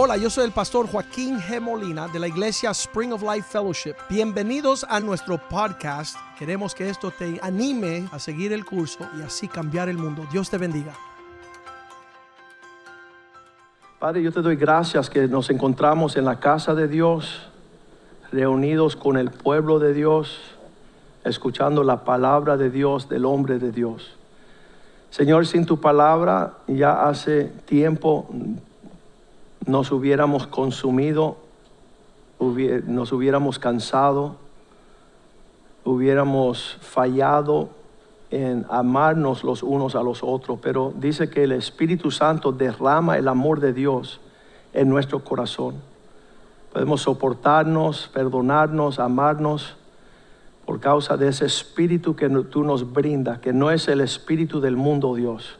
Hola, yo soy el pastor Joaquín G. Molina de la iglesia Spring of Life Fellowship. Bienvenidos a nuestro podcast. Queremos que esto te anime a seguir el curso y así cambiar el mundo. Dios te bendiga. Padre, yo te doy gracias que nos encontramos en la casa de Dios, reunidos con el pueblo de Dios, escuchando la palabra de Dios, del hombre de Dios. Señor, sin tu palabra ya hace tiempo nos hubiéramos consumido, nos hubiéramos cansado, hubiéramos fallado en amarnos los unos a los otros, pero dice que el Espíritu Santo derrama el amor de Dios en nuestro corazón. Podemos soportarnos, perdonarnos, amarnos por causa de ese espíritu que tú nos brindas, que no es el espíritu del mundo, Dios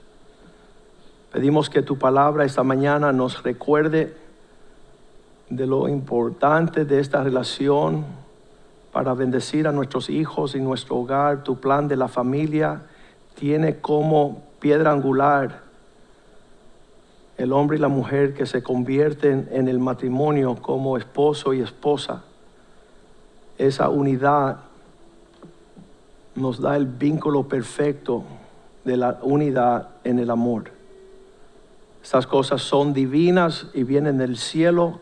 Pedimos que tu palabra esta mañana nos recuerde de lo importante de esta relación para bendecir a nuestros hijos y nuestro hogar. Tu plan de la familia tiene como piedra angular el hombre y la mujer que se convierten en el matrimonio como esposo y esposa. Esa unidad nos da el vínculo perfecto de la unidad en el amor. Estas cosas son divinas y vienen del cielo.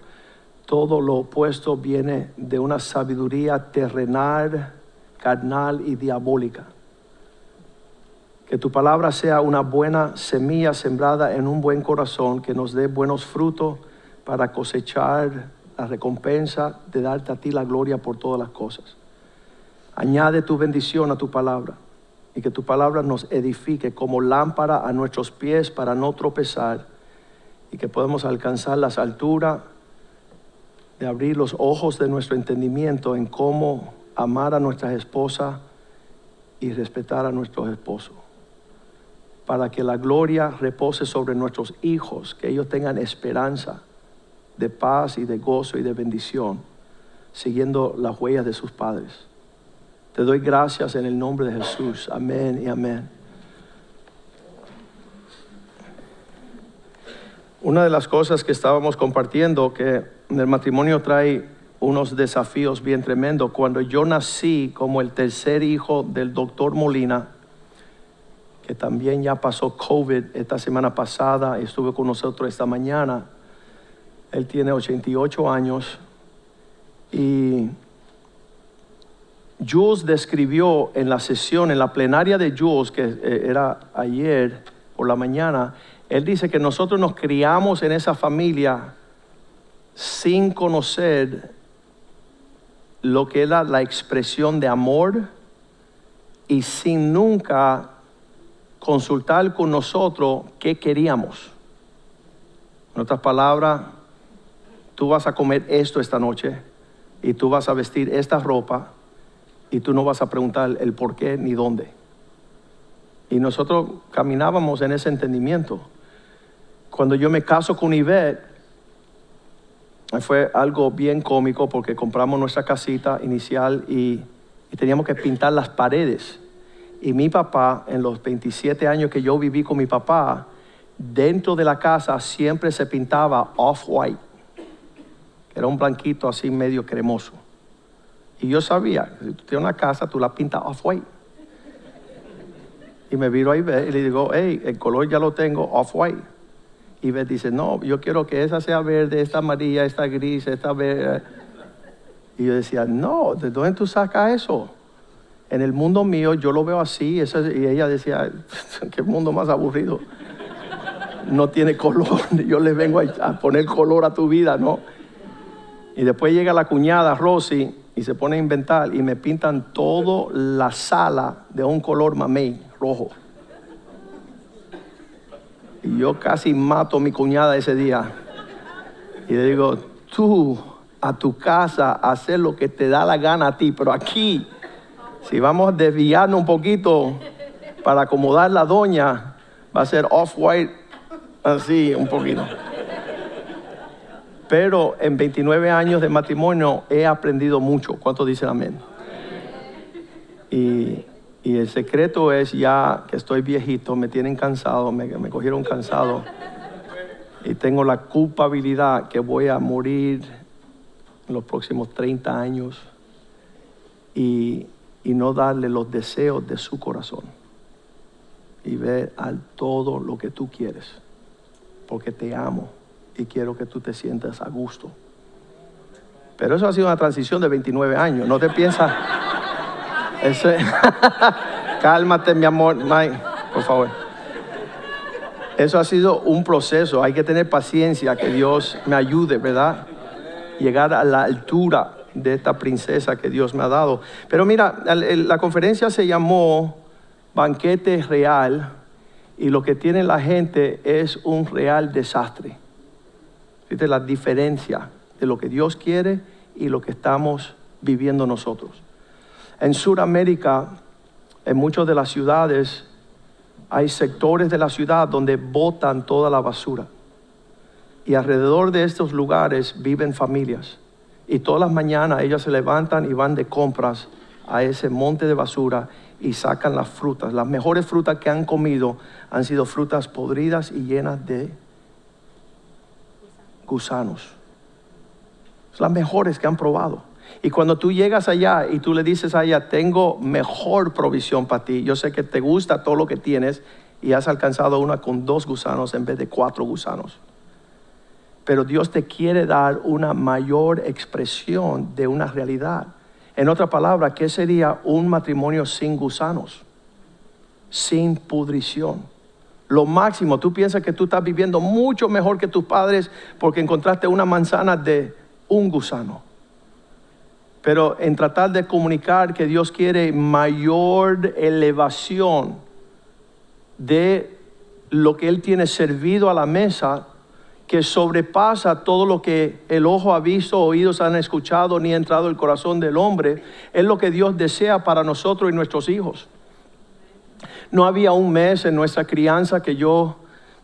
Todo lo opuesto viene de una sabiduría terrenal, carnal y diabólica. Que tu palabra sea una buena semilla sembrada en un buen corazón que nos dé buenos frutos para cosechar la recompensa de darte a ti la gloria por todas las cosas. Añade tu bendición a tu palabra y que tu palabra nos edifique como lámpara a nuestros pies para no tropezar y que podamos alcanzar las alturas de abrir los ojos de nuestro entendimiento en cómo amar a nuestras esposas y respetar a nuestros esposos. Para que la gloria repose sobre nuestros hijos, que ellos tengan esperanza de paz y de gozo y de bendición, siguiendo las huellas de sus padres. Te doy gracias en el nombre de Jesús. Amén y amén. Una de las cosas que estábamos compartiendo, que el matrimonio trae unos desafíos bien tremendos. Cuando yo nací como el tercer hijo del doctor Molina, que también ya pasó COVID esta semana pasada, estuvo con nosotros esta mañana. Él tiene 88 años y Jules describió en la sesión, en la plenaria de Jules, que eh, era ayer por la mañana, él dice que nosotros nos criamos en esa familia sin conocer lo que era la expresión de amor y sin nunca consultar con nosotros qué queríamos. En otras palabras, tú vas a comer esto esta noche y tú vas a vestir esta ropa y tú no vas a preguntar el por qué ni dónde. Y nosotros caminábamos en ese entendimiento. Cuando yo me caso con Ivette, fue algo bien cómico porque compramos nuestra casita inicial y, teníamos que pintar las paredes. Y mi papá, en los 27 años que yo viví con mi papá, dentro de la casa siempre se pintaba off-white. Era un blanquito así medio cremoso. Y yo sabía, si tú tienes una casa, tú la pintas off-white. Y me viro ahí y le digo, hey, el color ya lo tengo off-white. Y Beth dice, no, yo quiero que esa sea verde, esta amarilla, esta gris, esta verde. Y yo decía, no, ¿de dónde tú sacas eso? En el mundo mío yo lo veo así. y ella decía, qué mundo más aburrido. No tiene color. Yo le vengo a, poner color a tu vida, ¿no? Y después llega la cuñada Rosy y se pone a inventar y me pintan toda la sala de un color mamey rojo. Y yo casi mato a mi cuñada ese día. Y le digo, tú a tu casa hacer lo que te da la gana a ti, pero aquí, si vamos a desviarnos un poquito para acomodar la doña, va a ser off-white, así un poquito. Pero en 29 años de matrimonio he aprendido mucho. ¿Cuántos dicen amén? Y y el secreto es ya que estoy viejito, me tienen cansado, me, cogieron cansado. y tengo la culpabilidad que voy a morir en los próximos 30 años y, y no darle los deseos de su corazón y ver al todo lo que tú quieres, porque te amo y quiero que tú te sientas a gusto. Pero eso ha sido una transición de 29 años, no te piensas... Cálmate, mi amor, Mike, por favor. Eso ha sido un proceso, hay que tener paciencia, que Dios me ayude, ¿verdad? Llegar a la altura de esta princesa que Dios me ha dado. Pero mira, la conferencia se llamó Banquete Real y lo que tiene la gente es un real desastre. Fíjate la diferencia de lo que Dios quiere y lo que estamos viviendo nosotros. En Sudamérica, en muchas de las ciudades, hay sectores de la ciudad donde botan toda la basura. Y alrededor de estos lugares viven familias. Y todas las mañanas ellas se levantan y van de compras a ese monte de basura y sacan las frutas. Las mejores frutas que han comido han sido frutas podridas y llenas de gusanos. Las mejores que han probado. Y cuando tú llegas allá y tú le dices a ella, tengo mejor provisión para ti, yo sé que te gusta todo lo que tienes y has alcanzado una con dos gusanos en vez de cuatro gusanos. Pero Dios te quiere dar una mayor expresión de una realidad. En otra palabra, ¿qué sería un matrimonio sin gusanos? Sin pudrición. Lo máximo, tú piensas que tú estás viviendo mucho mejor que tus padres porque encontraste una manzana de un gusano pero en tratar de comunicar que Dios quiere mayor elevación de lo que Él tiene servido a la mesa, que sobrepasa todo lo que el ojo ha visto, oídos han escuchado, ni ha entrado el corazón del hombre, es lo que Dios desea para nosotros y nuestros hijos. No había un mes en nuestra crianza que yo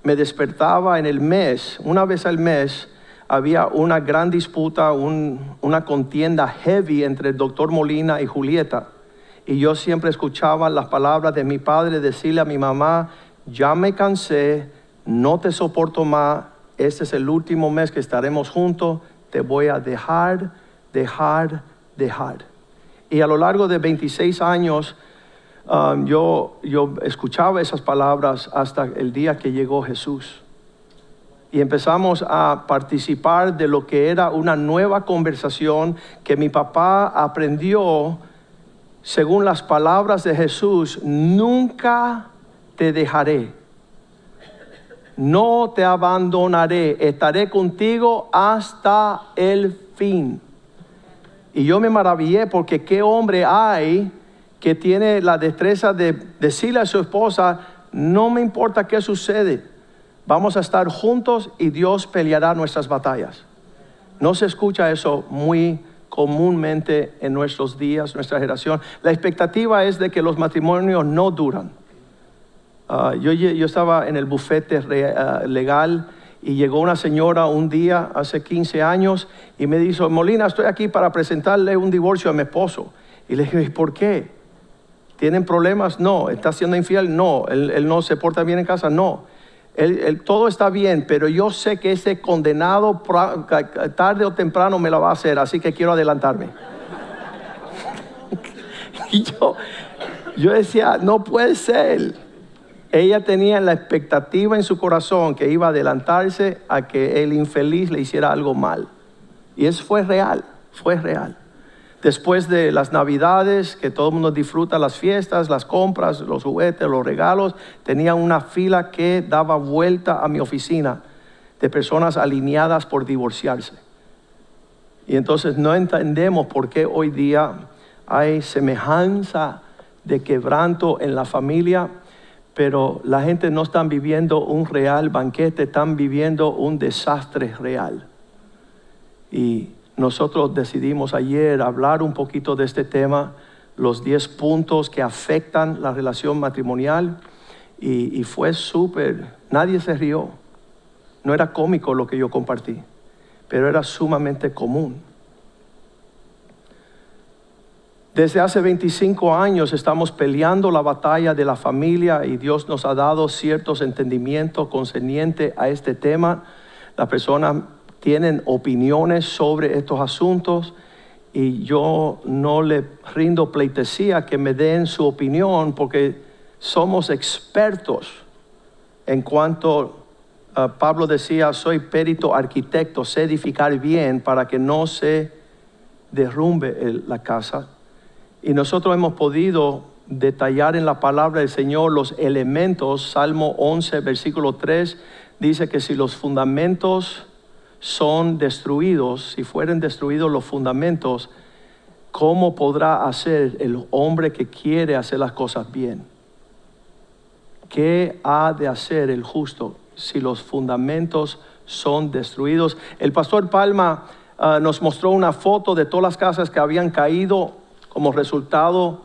me despertaba en el mes, una vez al mes, había una gran disputa, una contienda heavy entre el doctor Molina y Julieta. Y yo siempre escuchaba las palabras de mi padre decirle a mi mamá, ya me cansé, no te soporto más, este es el último mes que estaremos juntos, te voy a dejar, dejar, dejar. Y a lo largo de 26 años, um, yo, yo escuchaba esas palabras hasta el día que llegó Jesús y empezamos a participar de lo que era una nueva conversación que mi papá aprendió según las palabras de Jesús, nunca te dejaré, no te abandonaré, estaré contigo hasta el fin. Y yo me maravillé porque qué hombre hay que tiene la destreza de decirle a su esposa, no me importa qué sucede, Vamos a estar juntos y Dios peleará nuestras batallas. No se escucha eso muy comúnmente en nuestros días, nuestra generación. La expectativa es de que los matrimonios no duran. Ah, yo, estaba en el bufete ah, legal y llegó una señora un día hace 15 años y me dijo, Molina, estoy aquí para presentarle un divorcio a mi esposo. Y le dije, ¿por qué? ¿Tienen problemas? No. ¿Está siendo infiel? No. él no se porta bien en casa? No todo está bien, pero yo sé que ese condenado tarde o temprano me lo va a hacer, así que quiero adelantarme. y yo, yo decía, no puede ser. Ella tenía la expectativa en su corazón que iba a adelantarse a que el infeliz le hiciera algo mal. Y eso fue real, fue real después de las navidades, que todo el mundo disfruta las fiestas, las compras, los juguetes, los regalos, tenía una fila que daba vuelta a mi oficina de personas alineadas por divorciarse. Y entonces no entendemos por qué hoy día hay semejanza de quebranto en la familia, pero la gente no está viviendo un real banquete, están viviendo un desastre real. Y nosotros decidimos ayer hablar un poquito de este tema, los 10 puntos que afectan la relación matrimonial y, fue súper, nadie se rió, no era cómico lo que yo compartí, pero era sumamente común. Desde hace 25 años estamos peleando la batalla de la familia y Dios nos ha dado ciertos entendimientos concernientes a este tema las personas tienen opiniones sobre estos asuntos y yo no le rindo pleitesía que me den su opinión porque somos expertos en cuanto uh, Pablo decía, soy perito arquitecto, sé edificar bien para que no se derrumbe la casa. Y nosotros hemos podido detallar en la palabra del Señor los elementos. Salmo 11, versículo 3 dice que si los fundamentos son destruidos, si fueren destruidos los fundamentos, ¿cómo podrá hacer el hombre que quiere hacer las cosas bien? ¿Qué ha de hacer el justo si los fundamentos son destruidos? El pastor Palma ah, nos mostró una foto de todas las casas que habían caído como resultado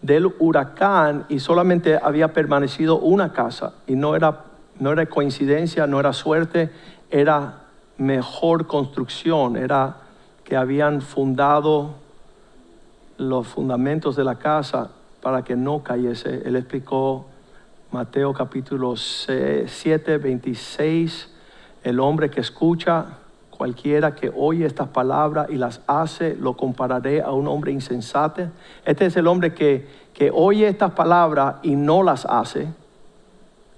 del huracán y solamente había permanecido una casa y no era, no era coincidencia, no era suerte, era mejor construcción, era que habían fundado los fundamentos de la casa para que no cayese. Él explicó Mateo capítulo 7, 26, el hombre que escucha, cualquiera que oye estas palabras y las hace, lo compararé a un hombre insensato. Este es el hombre que, que oye estas palabras y no las hace.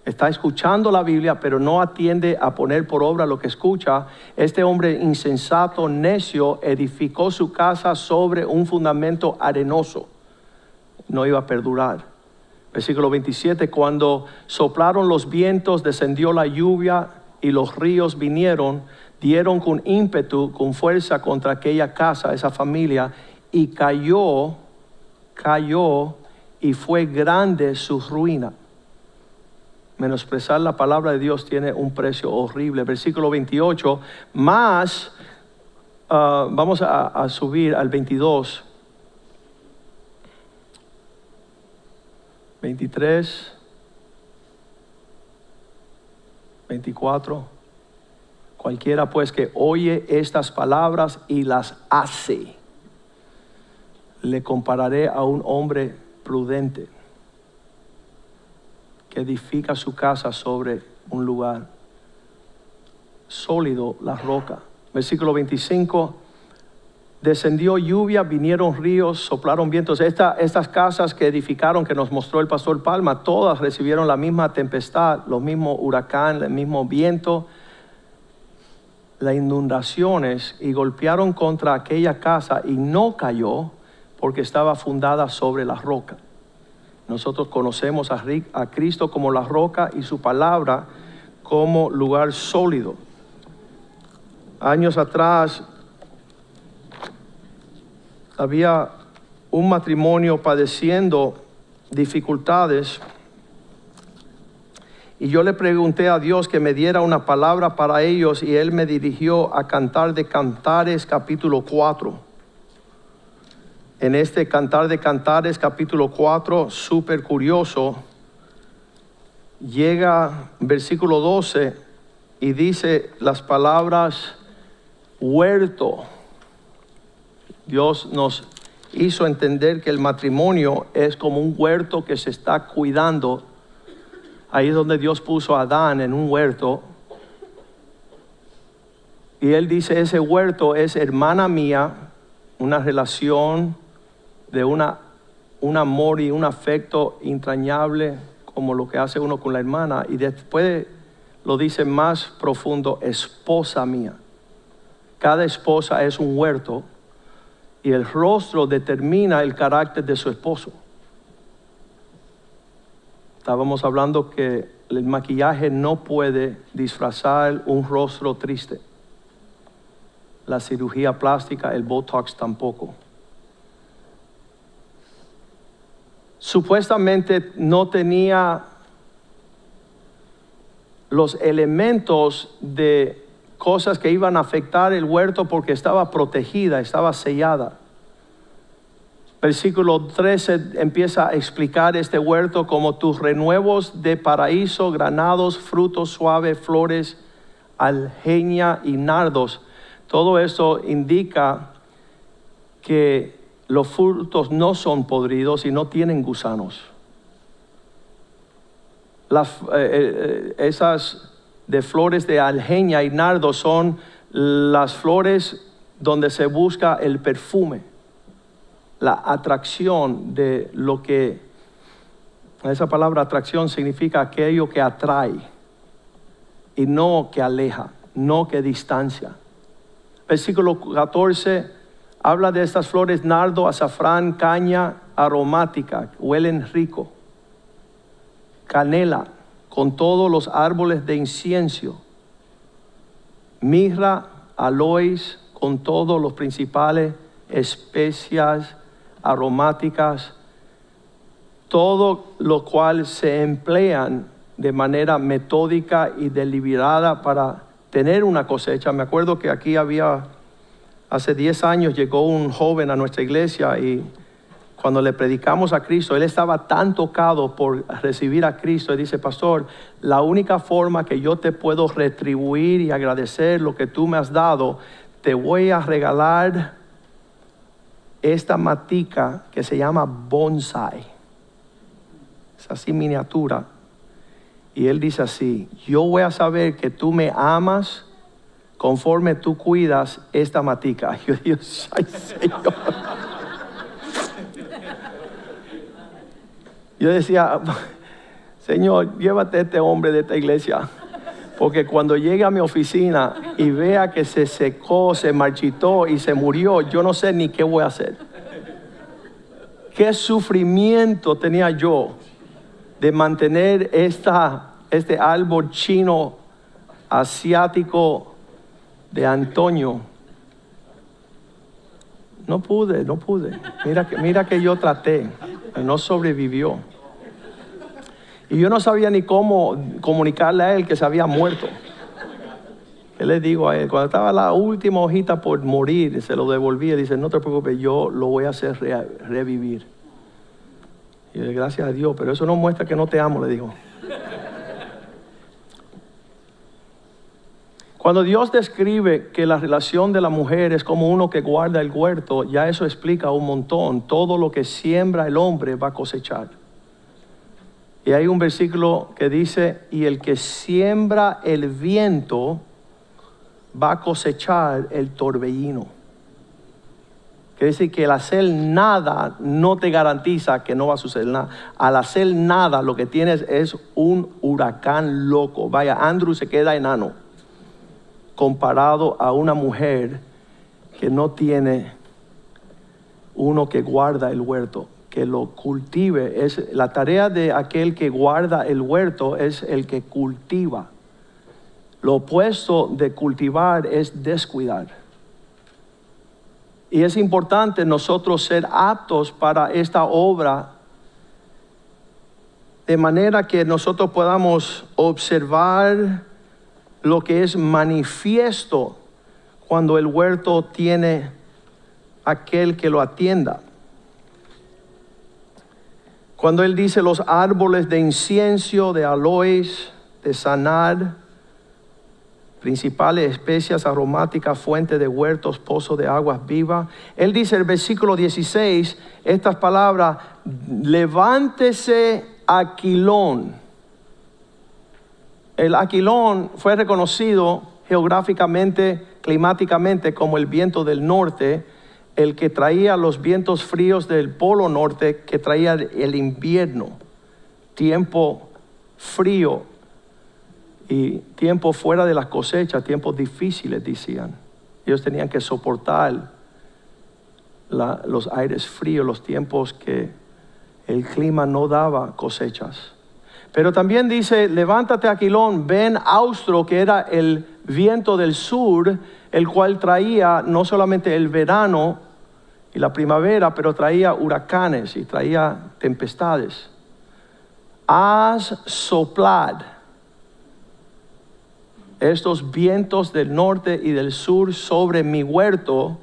Está escuchando la Biblia, pero no atiende a poner por obra lo que escucha. Este hombre insensato, necio, edificó su casa sobre un fundamento arenoso. No iba a perdurar. Versículo 27, cuando soplaron los vientos, descendió la lluvia y los ríos vinieron, dieron con ímpetu, con fuerza contra aquella casa, esa familia, y cayó, cayó y fue grande su ruina. Menosprezar la palabra de Dios tiene un precio horrible. Versículo 28, más, uh, vamos a, a subir al 22. 23, 24. Cualquiera pues que oye estas palabras y las hace, le compararé a un hombre prudente que edifica su casa sobre un lugar sólido, la roca. Versículo 25 descendió lluvia, vinieron ríos, soplaron vientos. Esta, estas casas que edificaron, que nos mostró el pastor Palma, todas recibieron la misma tempestad, los mismos huracán, el mismo viento, las inundaciones y golpearon contra aquella casa y no cayó porque estaba fundada sobre la roca. Nosotros conocemos a, Cristo como la roca y su palabra como lugar sólido. Años atrás había un matrimonio padeciendo dificultades y yo le pregunté a Dios que me diera una palabra para ellos y Él me dirigió a cantar de Cantares capítulo 4. En este Cantar de Cantares capítulo 4, súper curioso, llega versículo 12 y dice las palabras huerto. Dios nos hizo entender que el matrimonio es como un huerto que se está cuidando. Ahí es donde Dios puso a Adán en un huerto. Y él dice, ese huerto es hermana mía, una relación de una, un amor y un afecto entrañable como lo que hace uno con la hermana. Y después lo dice más profundo, esposa mía. Cada esposa es un huerto y el rostro determina el carácter de su esposo. Estábamos hablando que el maquillaje no puede disfrazar un rostro triste. La cirugía plástica, el Botox tampoco. Supuestamente no tenía los elementos de cosas que iban a afectar el huerto porque estaba protegida, estaba sellada. Versículo 13 empieza a explicar este huerto como tus renuevos de paraíso, granados, frutos suaves, flores, algeña y nardos. Todo esto indica que los frutos no son podridos y no tienen gusanos. Eh, eh, esas de flores de algeña y nardo son las flores donde se busca el perfume, la atracción de lo que, esa palabra atracción significa aquello que atrae y no que aleja, no que distancia. Versículo 14 habla de estas flores nardo, azafrán, caña aromática, huelen rico, canela, con todos los árboles de incienso, mirra, aloes, con todos los principales especias aromáticas, todo lo cual se emplean de manera metódica y deliberada para tener una cosecha. Me acuerdo que aquí había, hace 10 años llegó un joven a nuestra iglesia y cuando le predicamos a Cristo, él estaba tan tocado por recibir a Cristo y dice, pastor, la única forma que yo te puedo retribuir y agradecer lo que tú me has dado te voy a regalar esta matica que se llama bonsai. Es así miniatura. Y él dice así, yo voy a saber que tú me amas conforme tú cuidas esta matica. Yo digo, ay. Yo decía, Señor, llévate a este hombre de esta iglesia porque cuando llegue a mi oficina y vea que se secó, se marchitó y se murió, yo no sé ni qué voy a hacer. Qué sufrimiento tenía yo de mantener esta, este árbol chino asiático de Antonio. No pude, no pude. Mira que, mira que yo traté, no sobrevivió. Y yo no sabía ni cómo comunicarle a él que se había muerto. ¿Qué le digo a él? Cuando estaba la última hojita por morir, se lo devolví y dice, no te preocupes, yo lo voy a hacer revivir. Y le gracias a Dios, pero eso no muestra que no te amo, le digo. Cuando Dios describe que la relación de la mujer es como uno que guarda el huerto, ya eso explica un montón. Todo lo que siembra el hombre va a cosechar. Y hay un versículo que dice, y el que siembra el viento va a cosechar el torbellino. Quiere decir que el hacer nada no te garantiza que no va a suceder nada. Al hacer nada lo que tienes es un huracán loco. Vaya, Andrew se queda enano comparado a una mujer que no tiene uno que guarda el huerto que lo cultive. Es la tarea de aquel que guarda el huerto es el que cultiva. Lo opuesto de cultivar es descuidar. Y es importante nosotros ser aptos para esta obra de manera que nosotros podamos observar lo que es manifiesto cuando el huerto tiene aquel que lo atienda. Cuando él dice los árboles de incienso, de aloes, de sanar, principales especias aromáticas, fuente de huertos, pozo de aguas vivas. Él dice el versículo 16 estas palabras, levántese Aquilón. El Aquilón fue reconocido geográficamente, climáticamente como el viento del norte el que traía los vientos fríos del polo norte, que traía el invierno, tiempo frío y tiempo fuera de las cosechas, tiempos difíciles, decían. Ellos tenían que soportar los aires fríos, los tiempos que el clima no daba cosechas. Pero también dice, levántate Aquilón, ven Austro, que era el viento del sur, el cual traía no solamente el verano y la primavera, pero traía huracanes y traía tempestades. Haz soplad estos vientos del norte y del sur sobre mi huerto,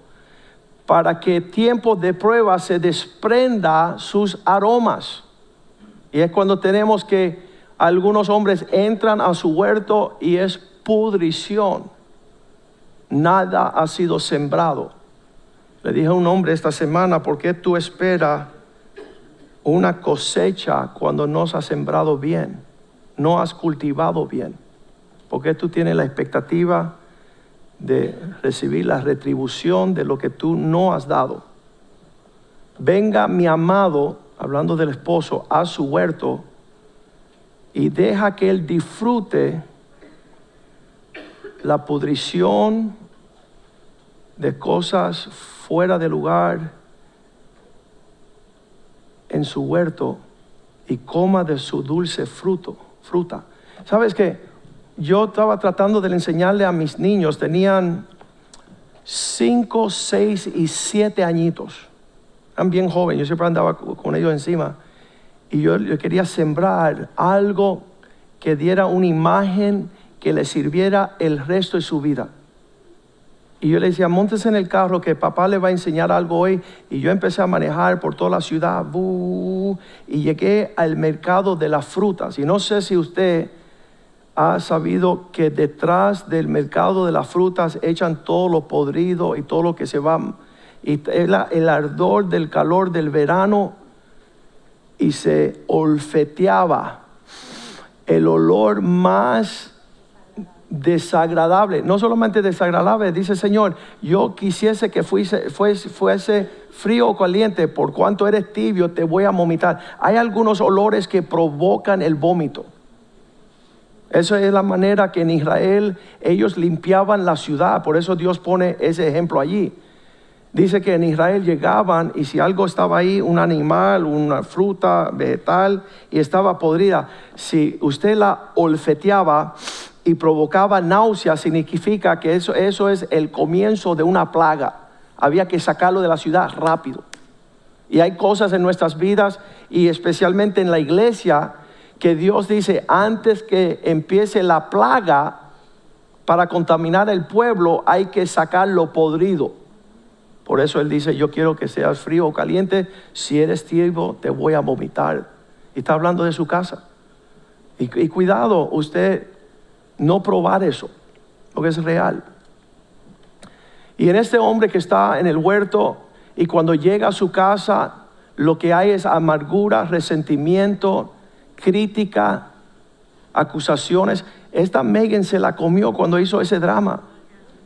para que tiempo de prueba se desprenda sus aromas. Y es cuando tenemos que algunos hombres entran a su huerto y es pudrición nada ha sido sembrado. Le dije a un hombre esta semana, ¿por qué tú esperas una cosecha cuando no has sembrado bien? No has cultivado bien. ¿Por qué tú tienes la expectativa de recibir la retribución de lo que tú no has dado? Venga mi amado, hablando del esposo, a su huerto y deja que él disfrute la pudrición de cosas fuera de lugar en su huerto y coma de su dulce fruto, fruta. ¿Sabes qué? Yo estaba tratando de enseñarle a mis niños, tenían cinco, seis y siete añitos. Eran bien jóvenes, yo siempre andaba con ellos encima. Y yo, quería sembrar algo que diera una imagen que le sirviera el resto de su vida. Y yo le decía, montes en el carro que papá le va a enseñar algo hoy. Y yo empecé a manejar por toda la ciudad. y llegué al mercado de las frutas. Y no sé si usted ha sabido que detrás del mercado de las frutas echan todo lo podrido y todo lo que se va. Y el, ardor del calor del verano. Y se olfeteaba el olor más desagradable, no solamente desagradable, dice Señor, yo quisiese que fuese, fuese, frío o caliente, por cuanto eres tibio te voy a vomitar. Hay algunos olores que provocan el vómito. Esa es la manera que en Israel ellos limpiaban la ciudad, por eso Dios pone ese ejemplo allí. Dice que en Israel llegaban y si algo estaba ahí, un animal, una fruta, vegetal, y estaba podrida, si usted la olfeteaba, y provocaba náuseas, significa que eso, eso es el comienzo de una plaga. Había que sacarlo de la ciudad rápido. Y hay cosas en nuestras vidas y especialmente en la iglesia que Dios dice, antes que empiece la plaga para contaminar el pueblo, hay que sacarlo podrido. Por eso Él dice, yo quiero que seas frío o caliente, si eres tibio te voy a vomitar. Y está hablando de su casa. Y, y cuidado, usted no probar eso, porque es real. Y en este hombre que está en el huerto y cuando llega a su casa, lo que hay es amargura, resentimiento, crítica, acusaciones. Esta Megan se la comió cuando hizo ese drama.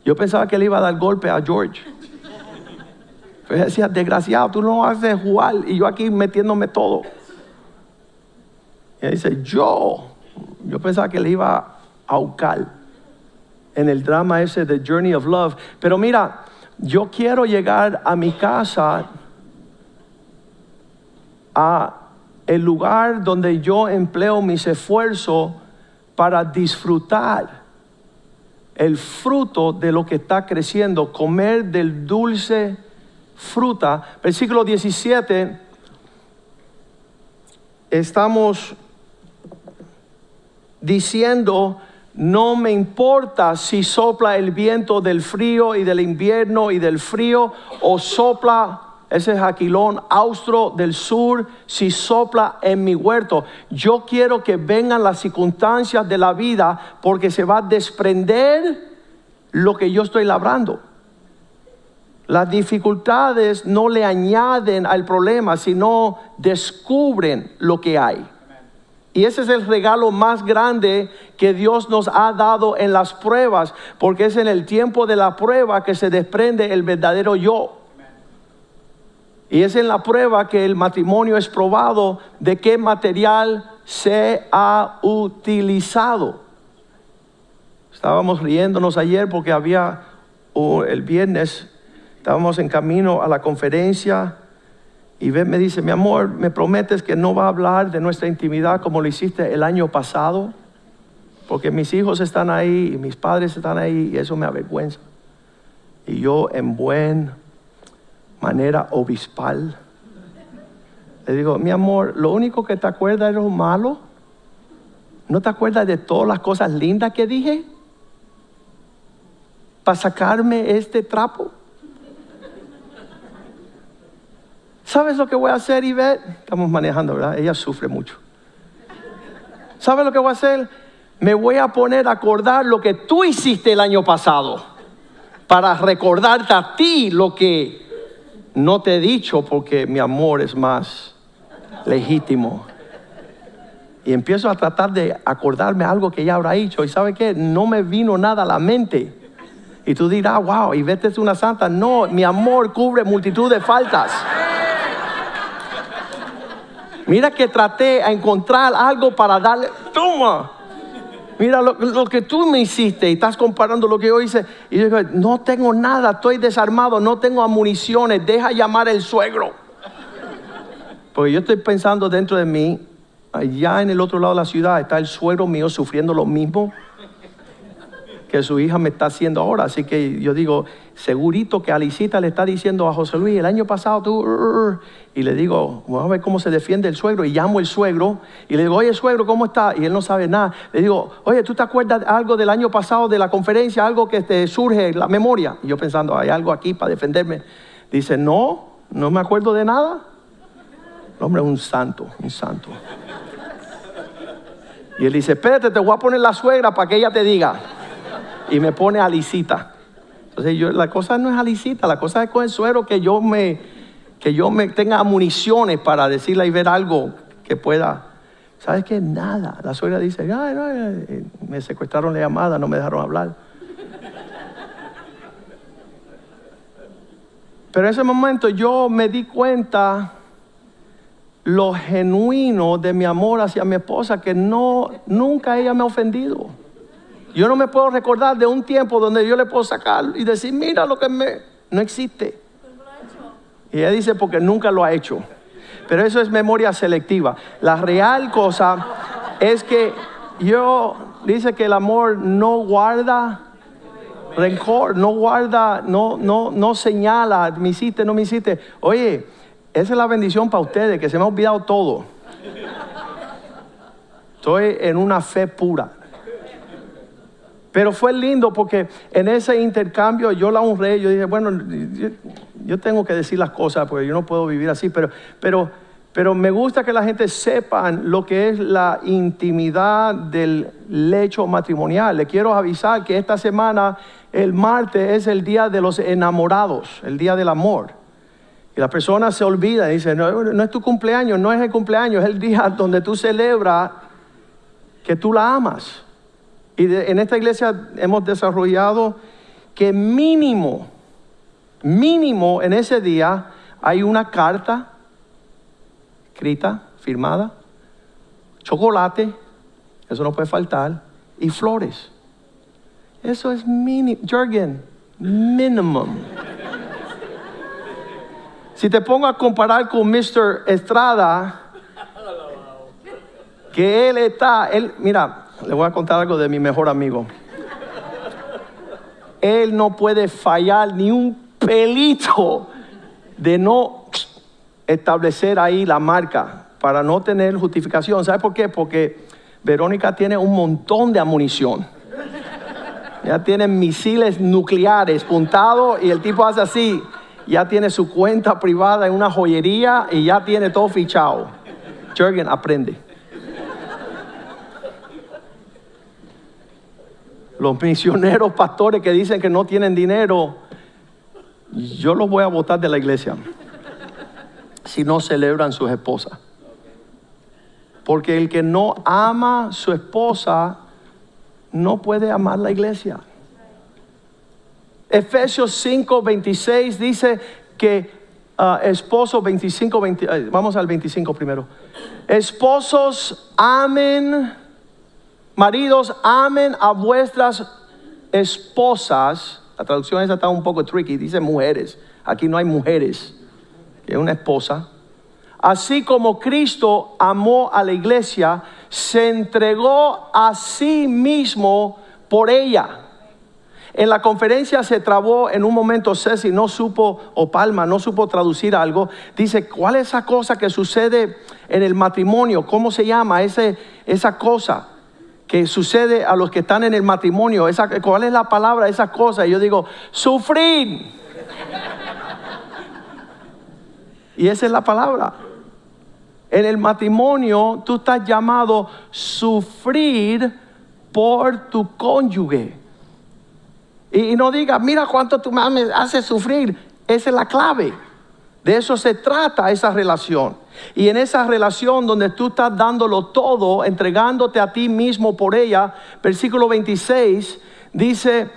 Yo pensaba que le iba a dar golpe a George. Pero decía, desgraciado, tú no haces jugar y yo aquí metiéndome todo. Y dice, yo, yo pensaba que le iba aucal en el drama ese de Journey of Love. Pero mira, yo quiero llegar a mi casa, a el lugar donde yo empleo mis esfuerzos para disfrutar el fruto de lo que está creciendo, comer del dulce fruta. Versículo 17, estamos diciendo no me importa si sopla el viento del frío y del invierno y del frío o sopla ese jaquilón austro del sur, si sopla en mi huerto. Yo quiero que vengan las circunstancias de la vida porque se va a desprender lo que yo estoy labrando. Las dificultades no le añaden al problema, sino descubren lo que hay. Y ese es el regalo más grande que Dios nos ha dado en las pruebas, porque es en el tiempo de la prueba que se desprende el verdadero yo. Y es en la prueba que el matrimonio es probado de qué material se ha utilizado. Estábamos riéndonos ayer porque había el viernes, estábamos en camino a la conferencia y me dice, mi amor, ¿me prometes que no va a hablar de nuestra intimidad como lo hiciste el año pasado? Porque mis hijos están ahí y mis padres están ahí y eso me avergüenza. Y yo en buena manera obispal le digo, mi amor, lo único que te acuerdas es lo malo. ¿No te acuerdas de todas las cosas lindas que dije? Para sacarme este trapo. ¿Sabes lo que voy a hacer, Ivette? Estamos manejando, ¿verdad? Ella sufre mucho. ¿Sabes lo que voy a hacer? Me voy a poner a acordar lo que tú hiciste el año pasado para recordarte a ti lo que no te he dicho porque mi amor es más legítimo. Y empiezo a tratar de acordarme algo que ella habrá dicho. ¿Y sabe qué? No me vino nada a la mente. Y tú dirás, wow, y es una santa. No, mi amor cubre multitud de faltas. Mira que traté a encontrar algo para darle, toma. Mira lo, que tú me hiciste y estás comparando lo que yo hice. Y yo digo, no tengo nada, estoy desarmado, no tengo municiones, deja llamar el suegro. Porque yo estoy pensando dentro de mí, allá en el otro lado de la ciudad está el suegro mío sufriendo lo mismo que su hija me está haciendo ahora. Así que yo digo, segurito que Alicita le está diciendo a José Luis, el año pasado tú, y le digo, vamos a ver cómo se defiende el suegro, y llamo al suegro, y le digo, oye suegro, ¿cómo está? Y él no sabe nada. Le digo, oye, ¿tú te acuerdas algo del año pasado de la conferencia, algo que te surge en la memoria? Y yo pensando, hay algo aquí para defenderme. Dice, no, no me acuerdo de nada. El hombre es un santo, un santo. Y él dice, espérate, te voy a poner la suegra para que ella te diga y me pone alicita. Entonces yo, la cosa no es alicita, la cosa es con el suero que yo me, que yo me tenga municiones para decirle y ver algo que pueda. ¿Sabes qué? Nada. La suegra dice, no, eh, me secuestraron la llamada, no me dejaron hablar. Pero en ese momento yo me di cuenta lo genuino de mi amor hacia mi esposa, que no, nunca ella me ha ofendido. Yo no me puedo recordar de un tiempo donde yo le puedo sacar y decir, mira lo que me... No existe. Y ella dice, porque nunca lo ha hecho. Pero eso es memoria selectiva. La real cosa es que yo, dice que el amor no guarda rencor, no guarda, no, no, no señala, me hiciste, no me hiciste. Oye, esa es la bendición para ustedes, que se me ha olvidado todo. Estoy en una fe pura. Pero fue lindo porque en ese intercambio yo la honré, yo dije, bueno, yo, tengo que decir las cosas porque yo no puedo vivir así, pero, pero, pero me gusta que la gente sepan lo que es la intimidad del lecho matrimonial. Le quiero avisar que esta semana, el martes, es el día de los enamorados, el día del amor. Y la persona se olvida y dice, no, no es tu cumpleaños, no es el cumpleaños, es el día donde tú celebras que tú la amas. Y en esta iglesia hemos desarrollado que mínimo, mínimo en ese día hay una carta escrita, firmada, chocolate, eso no puede faltar, y flores. Eso es mínimo, Jürgen, minimum. Si te pongo a comparar con Mr. Estrada, que él está, él, mira, le voy a contar algo de mi mejor amigo. Él no puede fallar ni un pelito de no establecer ahí la marca para no tener justificación. ¿Sabe por qué? Porque Verónica tiene un montón de amunición. Ya tiene misiles nucleares puntados y el tipo hace así. Ya tiene su cuenta privada en una joyería y ya tiene todo fichado. Jürgen, aprende. Los misioneros pastores que dicen que no tienen dinero, yo los voy a votar de la iglesia si no celebran sus esposas. Porque el que no ama su esposa no puede amar la iglesia. Efesios 5, 26 dice que uh, esposos 25, vamos al 25 primero. Esposos amen Maridos, amen a vuestras esposas. La traducción esa está un poco tricky, dice mujeres. Aquí no hay mujeres, es una esposa. Así como Cristo amó a la iglesia, se entregó a sí mismo por ella. En la conferencia se trabó en un momento Ceci, no supo, o Palma, no supo traducir algo. Dice, ¿cuál es esa cosa que sucede en el matrimonio? ¿Cómo se llama ese, esa cosa? Que sucede a los que están en el matrimonio. Esa, ¿Cuál es la palabra? Esas cosas. Y yo digo, sufrir. y esa es la palabra. En el matrimonio tú estás llamado sufrir por tu cónyuge. Y, no digas, mira cuánto tú me haces sufrir. Esa es la clave. De eso se trata esa relación. Y en esa relación donde tú estás dándolo todo, entregándote a ti mismo por ella, versículo 26 dice,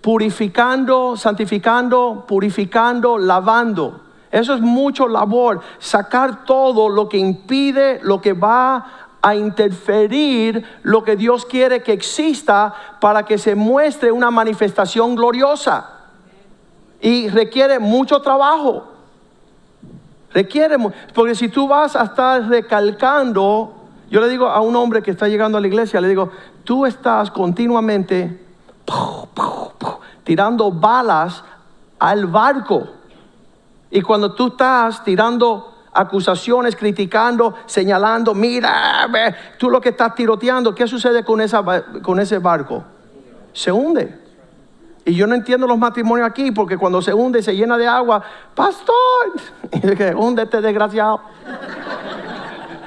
purificando, santificando, purificando, lavando. Eso es mucho labor, sacar todo lo que impide, lo que va a interferir lo que Dios quiere que exista para que se muestre una manifestación gloriosa. Y requiere mucho trabajo. Requiere, porque si tú vas a estar recalcando, yo le digo a un hombre que está llegando a la iglesia, le digo, tú estás continuamente tirando balas al barco. Y cuando tú estás tirando acusaciones, criticando, señalando, mira, tú lo que estás tiroteando, ¿qué sucede con, esa, con ese barco? Se hunde. Y yo no entiendo los matrimonios aquí porque cuando se hunde se llena de agua, pastor, y que este desgraciado.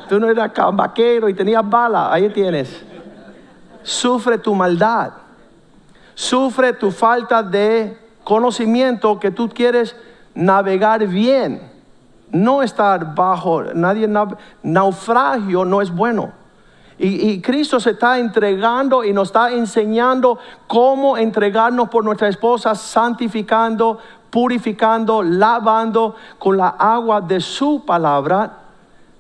Tú no eras vaquero y tenías bala, ahí tienes. Sufre tu maldad, sufre tu falta de conocimiento que tú quieres navegar bien, no estar bajo, nadie naufragio no es bueno. Y, Cristo se está entregando y nos está enseñando cómo entregarnos por nuestra esposa, santificando, purificando, lavando con la agua de su palabra.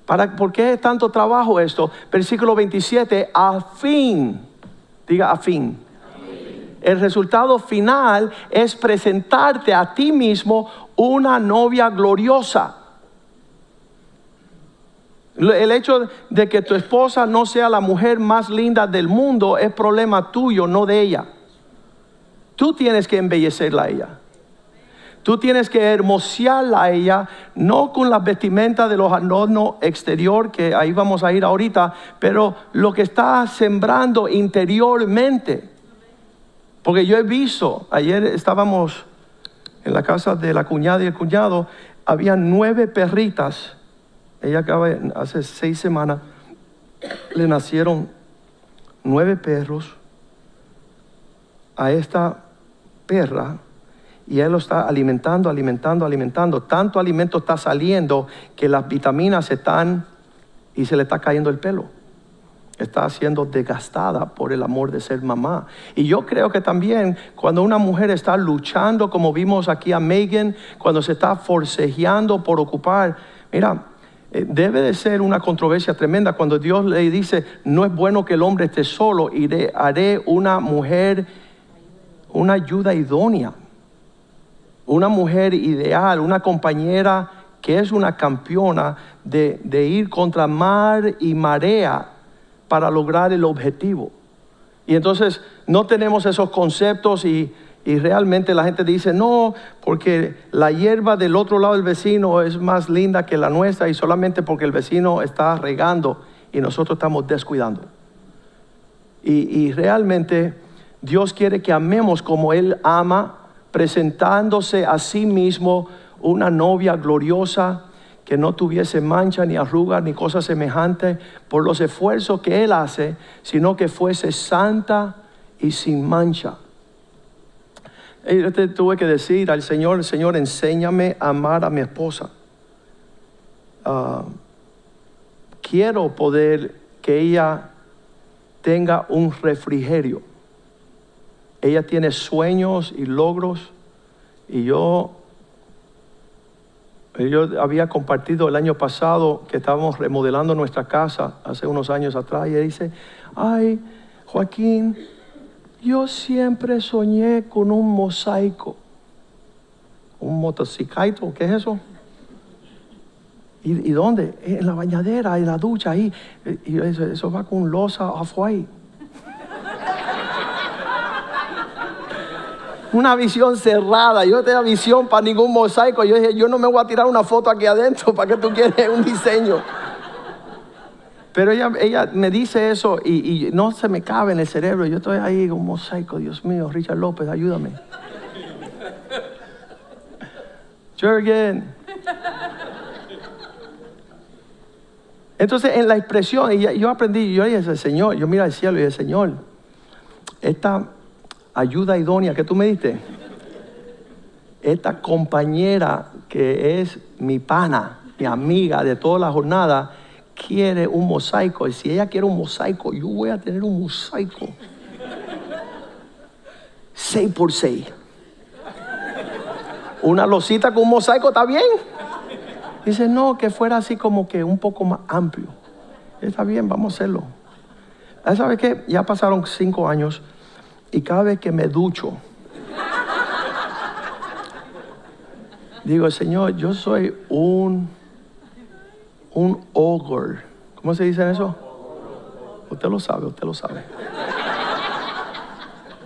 ¿Para, ¿Por qué tanto trabajo esto? Versículo 27, a fin, diga a fin. El resultado final es presentarte a ti mismo una novia gloriosa el hecho de que tu esposa no sea la mujer más linda del mundo es problema tuyo, no de ella. Tú tienes que embellecerla a ella. Tú tienes que hermosearla a ella, no con las vestimentas de los adornos exterior, que ahí vamos a ir ahorita, pero lo que está sembrando interiormente. Porque yo he visto, ayer estábamos en la casa de la cuñada y el cuñado, había nueve perritas ella acaba, hace seis semanas, le nacieron nueve perros a esta perra y él lo está alimentando, alimentando, alimentando. Tanto alimento está saliendo que las vitaminas están y se le está cayendo el pelo. Está siendo desgastada por el amor de ser mamá. Y yo creo que también cuando una mujer está luchando, como vimos aquí a Megan, cuando se está forcejeando por ocupar, mira, debe de ser una controversia tremenda cuando Dios le dice, no es bueno que el hombre esté solo, iré, haré una mujer, una ayuda idónea, una mujer ideal, una compañera que es una campeona de ir contra mar y marea para lograr el objetivo. Y entonces no tenemos esos conceptos y y realmente la gente dice, no, porque la hierba del otro lado del vecino es más linda que la nuestra y solamente porque el vecino está regando y nosotros estamos descuidando. Y, realmente Dios quiere que amemos como Él ama, presentándose a sí mismo una novia gloriosa que no tuviese mancha ni arruga ni cosa semejante por los esfuerzos que Él hace, sino que fuese santa y sin mancha. Yo te tuve que decir al Señor, Señor, enséñame a amar a mi esposa. Ah, quiero poder que ella tenga un refrigerio. Ella tiene sueños y logros y yo, yo había compartido el año pasado que estábamos remodelando nuestra casa hace unos años atrás y ella dice, ay, Joaquín, yo siempre soñé con un mosaico. Un motociclito, ¿qué es eso? ¿Y, dónde? En la bañadera, en la ducha, ahí. Y eso, va con losa afuera. Una visión cerrada. Yo no tenía visión para ningún mosaico. Yo dije, yo no me voy a tirar una foto aquí adentro. ¿Para que tú quieres un diseño? Pero ella, ella me dice eso y, no se me cabe en el cerebro. Yo estoy ahí un mosaico, Dios mío, Richard López, ayúdame. Jürgen. Entonces, en la expresión, yo aprendí, yo dije, Señor, yo mira al cielo y dije, Señor, esta ayuda idónea que tú me diste, esta compañera que es mi pana, mi amiga de toda la jornada, quiere un mosaico. Y si ella quiere un mosaico, yo voy a tener un mosaico. Seis por seis. Una losita con un mosaico, ¿está bien? Dice, no, que fuera así como que un poco más amplio. Está bien, vamos a hacerlo. Ah, ¿Sabe qué? Ya pasaron cinco años y cada vez que me ducho, digo, Señor, yo soy un, un ogre. ¿Cómo se dice eso? Usted lo sabe, usted lo sabe.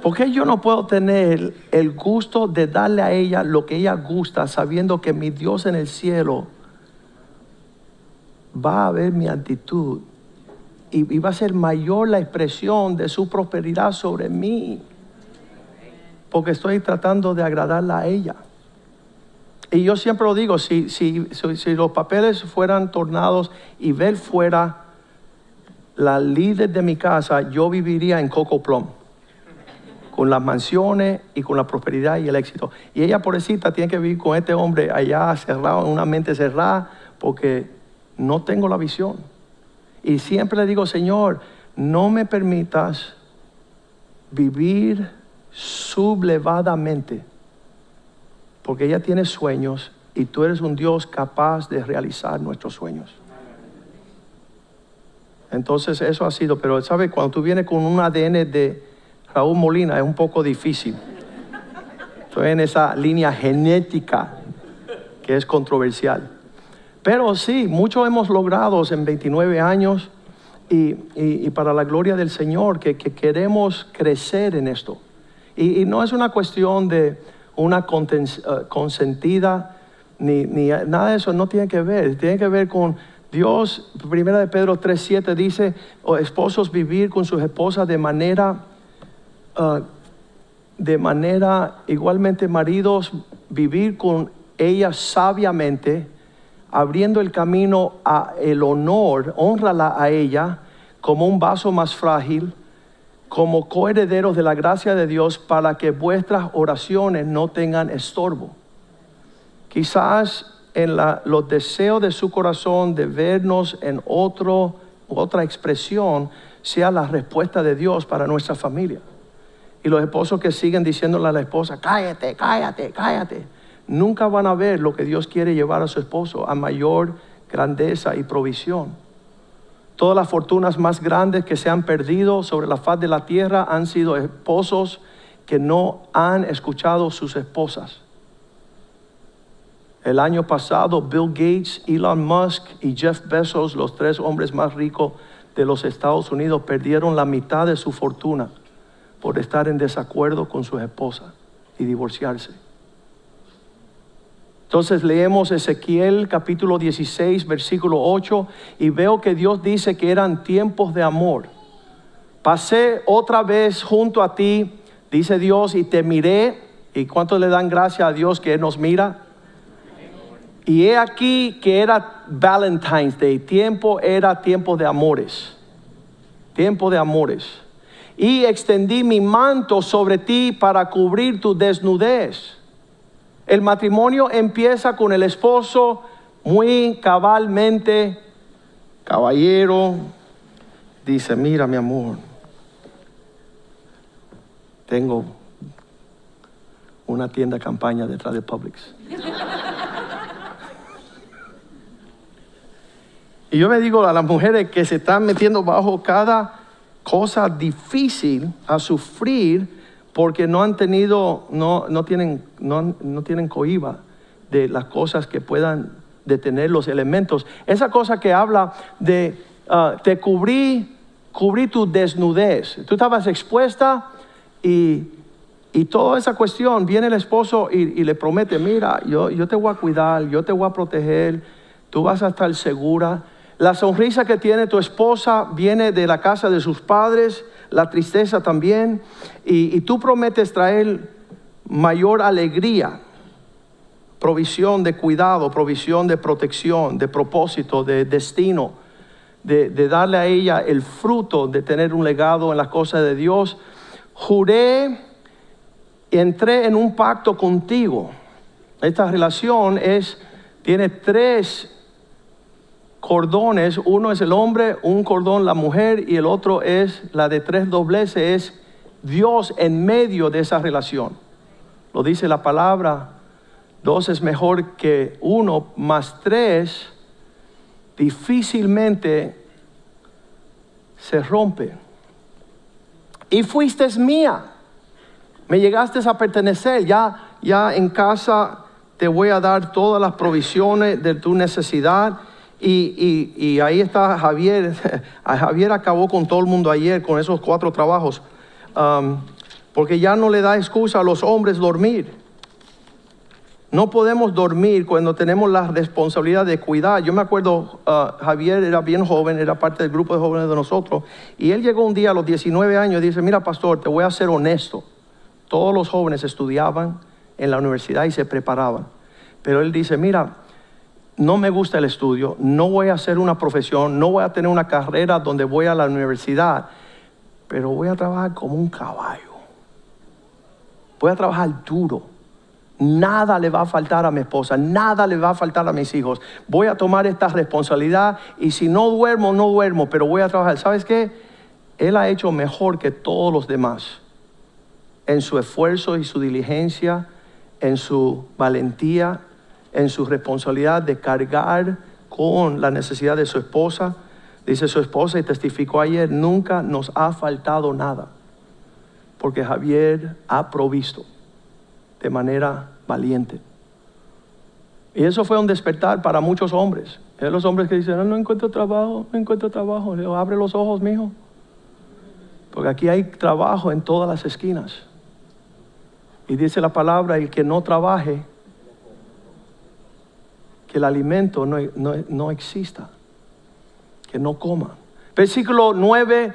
¿Por qué yo no puedo tener el gusto de darle a ella lo que ella gusta, sabiendo que mi Dios en el cielo va a ver mi actitud y, va a ser mayor la expresión de su prosperidad sobre mí? Porque estoy tratando de agradarla a ella. Y yo siempre lo digo, si, si, si, los papeles fueran tornados y ver fuera la líder de mi casa, yo viviría en Coco Plum, con las mansiones y con la prosperidad y el éxito. Y ella, pobrecita, tiene que vivir con este hombre allá cerrado, en una mente cerrada, porque no tengo la visión. Y siempre le digo, Señor, no me permitas vivir sublevadamente porque ella tiene sueños y tú eres un Dios capaz de realizar nuestros sueños. Entonces eso ha sido, pero ¿sabes? Cuando tú vienes con un ADN de Raúl Molina es un poco difícil. Estoy en esa línea genética que es controversial. Pero sí, mucho hemos logrado en 29 años y, para la gloria del Señor que, queremos crecer en esto. y no es una cuestión de una eh, consentida, ni, nada de eso, no tiene que ver, tiene que ver con Dios, primera de Pedro 3.7 dice, oh, esposos vivir con sus esposas de manera, eh, de manera, igualmente maridos, vivir con ellas sabiamente, abriendo el camino a el honor, honrala a ella como un vaso más frágil, como coherederos de la gracia de Dios para que vuestras oraciones no tengan estorbo. Quizás en los deseos de su corazón de vernos en otro, otra expresión sea la respuesta de Dios para nuestra familia. Y los esposos que siguen diciéndole a la esposa, cállate, cállate, cállate, nunca van a ver lo que Dios quiere llevar a su esposo a mayor grandeza y provisión. Todas las fortunas más grandes que se han perdido sobre la faz de la tierra han sido esposos que no han escuchado sus esposas. El año pasado, Bill Gates, Elon Musk y Jeff Bezos, los tres hombres más ricos de los Estados Unidos, perdieron la mitad de su fortuna por estar en desacuerdo con sus esposas y divorciarse. Entonces leemos Ezequiel capítulo 16, versículo 8, y veo que Dios dice que eran tiempos de amor. Pasé otra vez junto a ti, dice Dios, y te miré. ¿Y cuántos le dan gracias a Dios que nos mira? Y he aquí que era Valentine's Day, tiempo era tiempo de amores, tiempo de amores. Y extendí mi manto sobre ti para cubrir tu desnudez el matrimonio empieza con el esposo muy cabalmente, caballero, dice, mira mi amor, tengo una tienda campaña detrás de Publix. y yo me digo a las mujeres que se están metiendo bajo cada cosa difícil a sufrir, porque no han tenido, no, no tienen, no, no tienen coiba de las cosas que puedan detener los elementos. Esa cosa que habla de uh, te cubrí, cubrí tu desnudez. Tú estabas expuesta y, y toda esa cuestión, viene el esposo y, y, le promete, mira, yo, yo te voy a cuidar, yo te voy a proteger, tú vas a estar segura. La sonrisa que tiene tu esposa viene de la casa de sus padres la tristeza también, y, tú prometes traer mayor alegría, provisión de cuidado, provisión de protección, de propósito, de destino, de, darle a ella el fruto de tener un legado en las cosas de Dios. Juré, entré en un pacto contigo. Esta relación es, tiene tres cordones. Uno es el hombre, un cordón la mujer y el otro es la de tres dobleces, es Dios en medio de esa relación. Lo dice la palabra, dos es mejor que uno, más tres difícilmente se rompe. Y fuiste mía, me llegaste a pertenecer, ya, ya en casa te voy a dar todas las provisiones de tu necesidad. Y, ahí está Javier. Javier acabó con todo el mundo ayer con esos cuatro trabajos. Um, porque ya no le da excusa a los hombres dormir. No podemos dormir cuando tenemos la responsabilidad de cuidar. Yo me acuerdo, uh, Javier era bien joven, era parte del grupo de jóvenes de nosotros, y él llegó un día a los 19 años y dice, mira pastor, te voy a ser honesto. Todos los jóvenes estudiaban en la universidad y se preparaban. Pero él dice, mira, no me gusta el estudio, no voy a hacer una profesión, no voy a tener una carrera donde voy a la universidad, pero voy a trabajar como un caballo voy a trabajar duro. Nada le va a faltar a mi esposa, nada le va a faltar a mis hijos. Voy a tomar esta responsabilidad y si no duermo, no duermo, pero voy a trabajar. ¿Sabes qué? Él ha hecho mejor que todos los demás en su esfuerzo y su diligencia, en su valentía, en su responsabilidad de cargar con la necesidad de su esposa. Dice su esposa y testificó ayer, nunca nos ha faltado nada porque Javier ha provisto de manera valiente. Y eso fue un despertar para muchos hombres. Hay los hombres que dicen, no, no encuentro trabajo, no encuentro trabajo. Le digo, abre los ojos, mijo. Porque aquí hay trabajo en todas las esquinas. Y dice la palabra, el que no trabaje, que el alimento no, no, no exista, que no coma. Versículo 9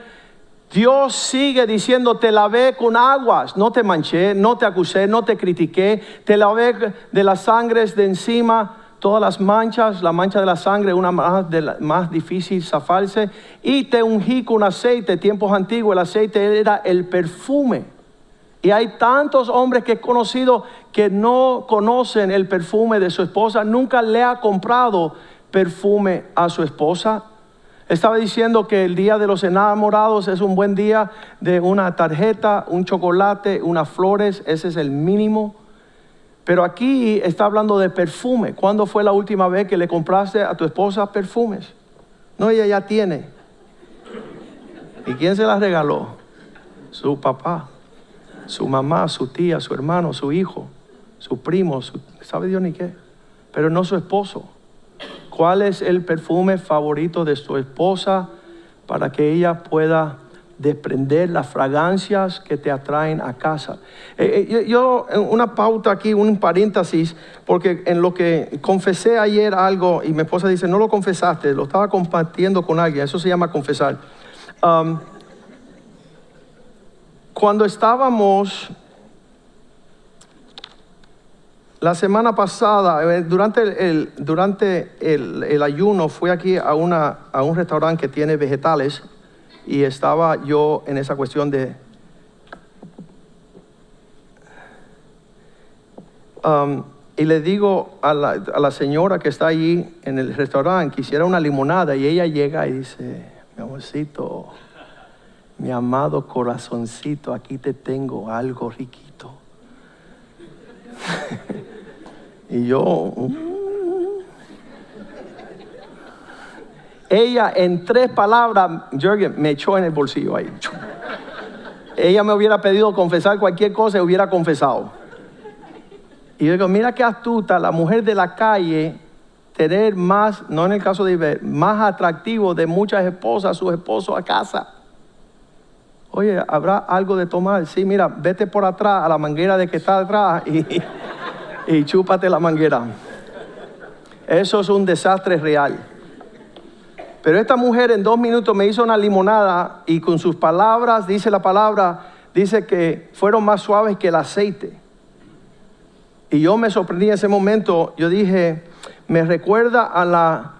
Dios sigue diciendo, te lavé con aguas, no te manché, no te acusé, no te critiqué, te lavé de las sangres de encima, todas las manchas, la mancha de la sangre, una más, de más difícil zafarse, y te ungí con aceite, tiempos antiguos, el aceite era el perfume. Y hay tantos hombres que he conocido que no conocen el perfume de su esposa, nunca le ha comprado perfume a su esposa, estaba diciendo que el día de los enamorados es un buen día de una tarjeta, un chocolate, unas flores, ese es el mínimo. Pero aquí está hablando de perfume. ¿Cuándo fue la última vez que le compraste a tu esposa perfumes? No, ella ya tiene. ¿Y quién se las regaló? Su papá, su mamá, su tía, su hermano, su hijo, su primo, sabe Dios ni qué. Pero no su esposo. ¿Cuál es el perfume favorito de su esposa para que ella pueda desprender las fragancias que te atraen a casa? Eh, eh, yo, una pauta aquí, un paréntesis, porque en lo que confesé ayer algo y mi esposa dice, no lo confesaste, lo estaba compartiendo con alguien, eso se llama confesar. Um, cuando estábamos la semana pasada, eh, durante el, durante el, ayuno, fui aquí a, una, a un restaurante que tiene vegetales y estaba yo en esa cuestión de... Um, y le digo a la, señora que está allí en el restaurante, quisiera una limonada y ella llega y dice, mi amorcito, mi amado corazoncito, aquí te tengo algo riquito. Y yo... Mm. Ella en tres palabras, Jürgen, me echó en el bolsillo ahí. Ella me hubiera pedido confesar cualquier cosa y hubiera confesado. Y yo digo, mira qué astuta la mujer de la calle tener más, no en el caso de Iber, más atractivo de muchas esposas, sus esposos a casa. Oye, ¿habrá algo de tomar? Sí, mira, vete por atrás a la manguera de que está atrás y, chúpate la manguera. Eso es un desastre real. Pero esta mujer en dos minutos me hizo una limonada y con sus palabras, dice la palabra, dice que fueron más suaves que el aceite. Y yo me sorprendí en ese momento, yo dije, me recuerda a la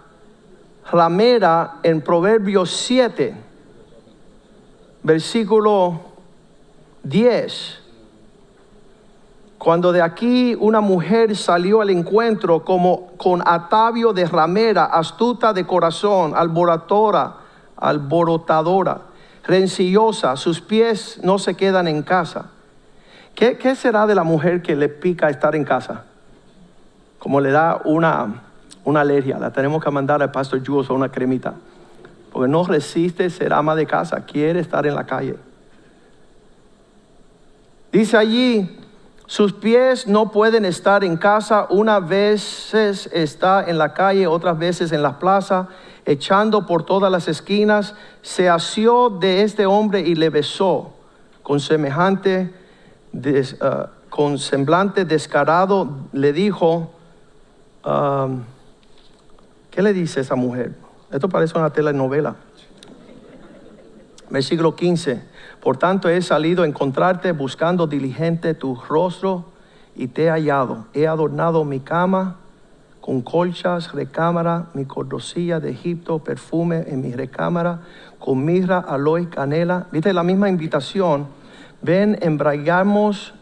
ramera en Proverbios 7, versículo 10 Cuando de aquí una mujer salió al encuentro como con atavio de ramera, astuta de corazón, alborotadora, alborotadora, rencillosa, sus pies no se quedan en casa. ¿Qué, será de la mujer que le pica estar en casa? Como le da una, una alergia, la tenemos que mandar al pastor Jules a una cremita. Porque no resiste ser ama de casa, quiere estar en la calle. Dice allí, sus pies no pueden estar en casa, unas veces está en la calle, otras veces en la plaza, echando por todas las esquinas, se asió de este hombre y le besó con semejante, ah, con semblante descarado, le dijo, ah, ¿qué le dice esa mujer? Esto parece una telenovela. Versículo 15. Por tanto he salido a encontrarte buscando diligente tu rostro y te he hallado. He adornado mi cama con colchas, recámara, mi cordosilla de Egipto, perfume en mi recámara, con mirra, aloe, canela. Viste la misma invitación. Ven, embraigamos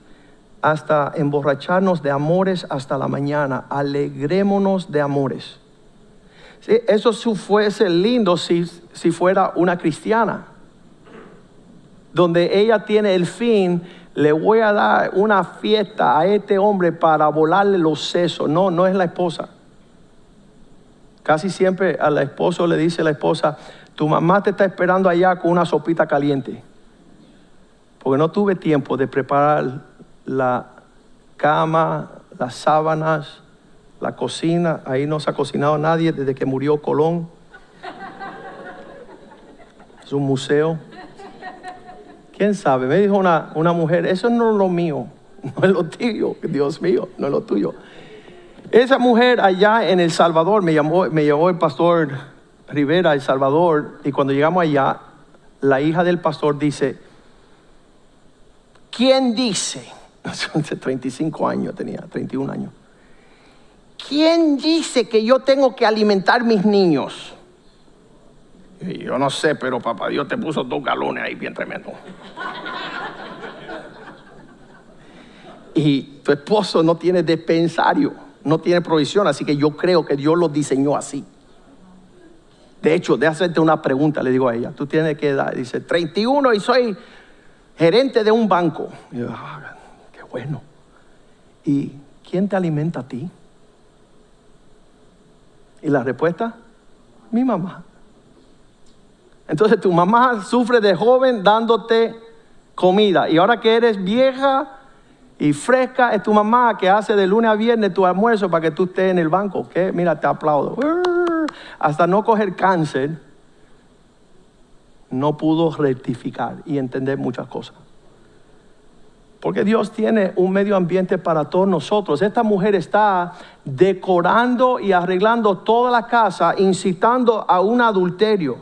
hasta emborracharnos de amores hasta la mañana. Alegrémonos de amores. Eso fuese lindo si, si fuera una cristiana, donde ella tiene el fin, le voy a dar una fiesta a este hombre para volarle los sesos. No, no es la esposa. Casi siempre a la esposa le dice la esposa, tu mamá te está esperando allá con una sopita caliente. Porque no tuve tiempo de preparar la cama, las sábanas, la cocina, ahí no se ha cocinado nadie desde que murió Colón. Es un museo. ¿Quién sabe? Me dijo una, una mujer, eso no es lo mío, no es lo tuyo, Dios mío, no es lo tuyo. Esa mujer allá en El Salvador, me llamó, me llevó el pastor Rivera El Salvador, y cuando llegamos allá, la hija del pastor dice, ¿quién dice? 35 años tenía, 31 años. ¿Quién dice que yo tengo que alimentar mis niños? Yo no sé, pero papá Dios te puso dos galones ahí bien tremendo. Y tu esposo no tiene despensario, no tiene provisión, así que yo creo que Dios lo diseñó así. De hecho, de hacerte una pregunta, le digo a ella, tú tienes que edad, dice 31 y soy gerente de un banco. Y yo, "Ah, qué bueno. ¿Y quién te alimenta a ti? Y la respuesta, mi mamá. Entonces tu mamá sufre de joven dándote comida. Y ahora que eres vieja y fresca, es tu mamá que hace de lunes a viernes tu almuerzo para que tú estés en el banco. ¿Qué? Mira, te aplaudo. Hasta no coger cáncer, no pudo rectificar y entender muchas cosas. Porque Dios tiene un medio ambiente para todos nosotros. Esta mujer está decorando y arreglando toda la casa, incitando a un adulterio.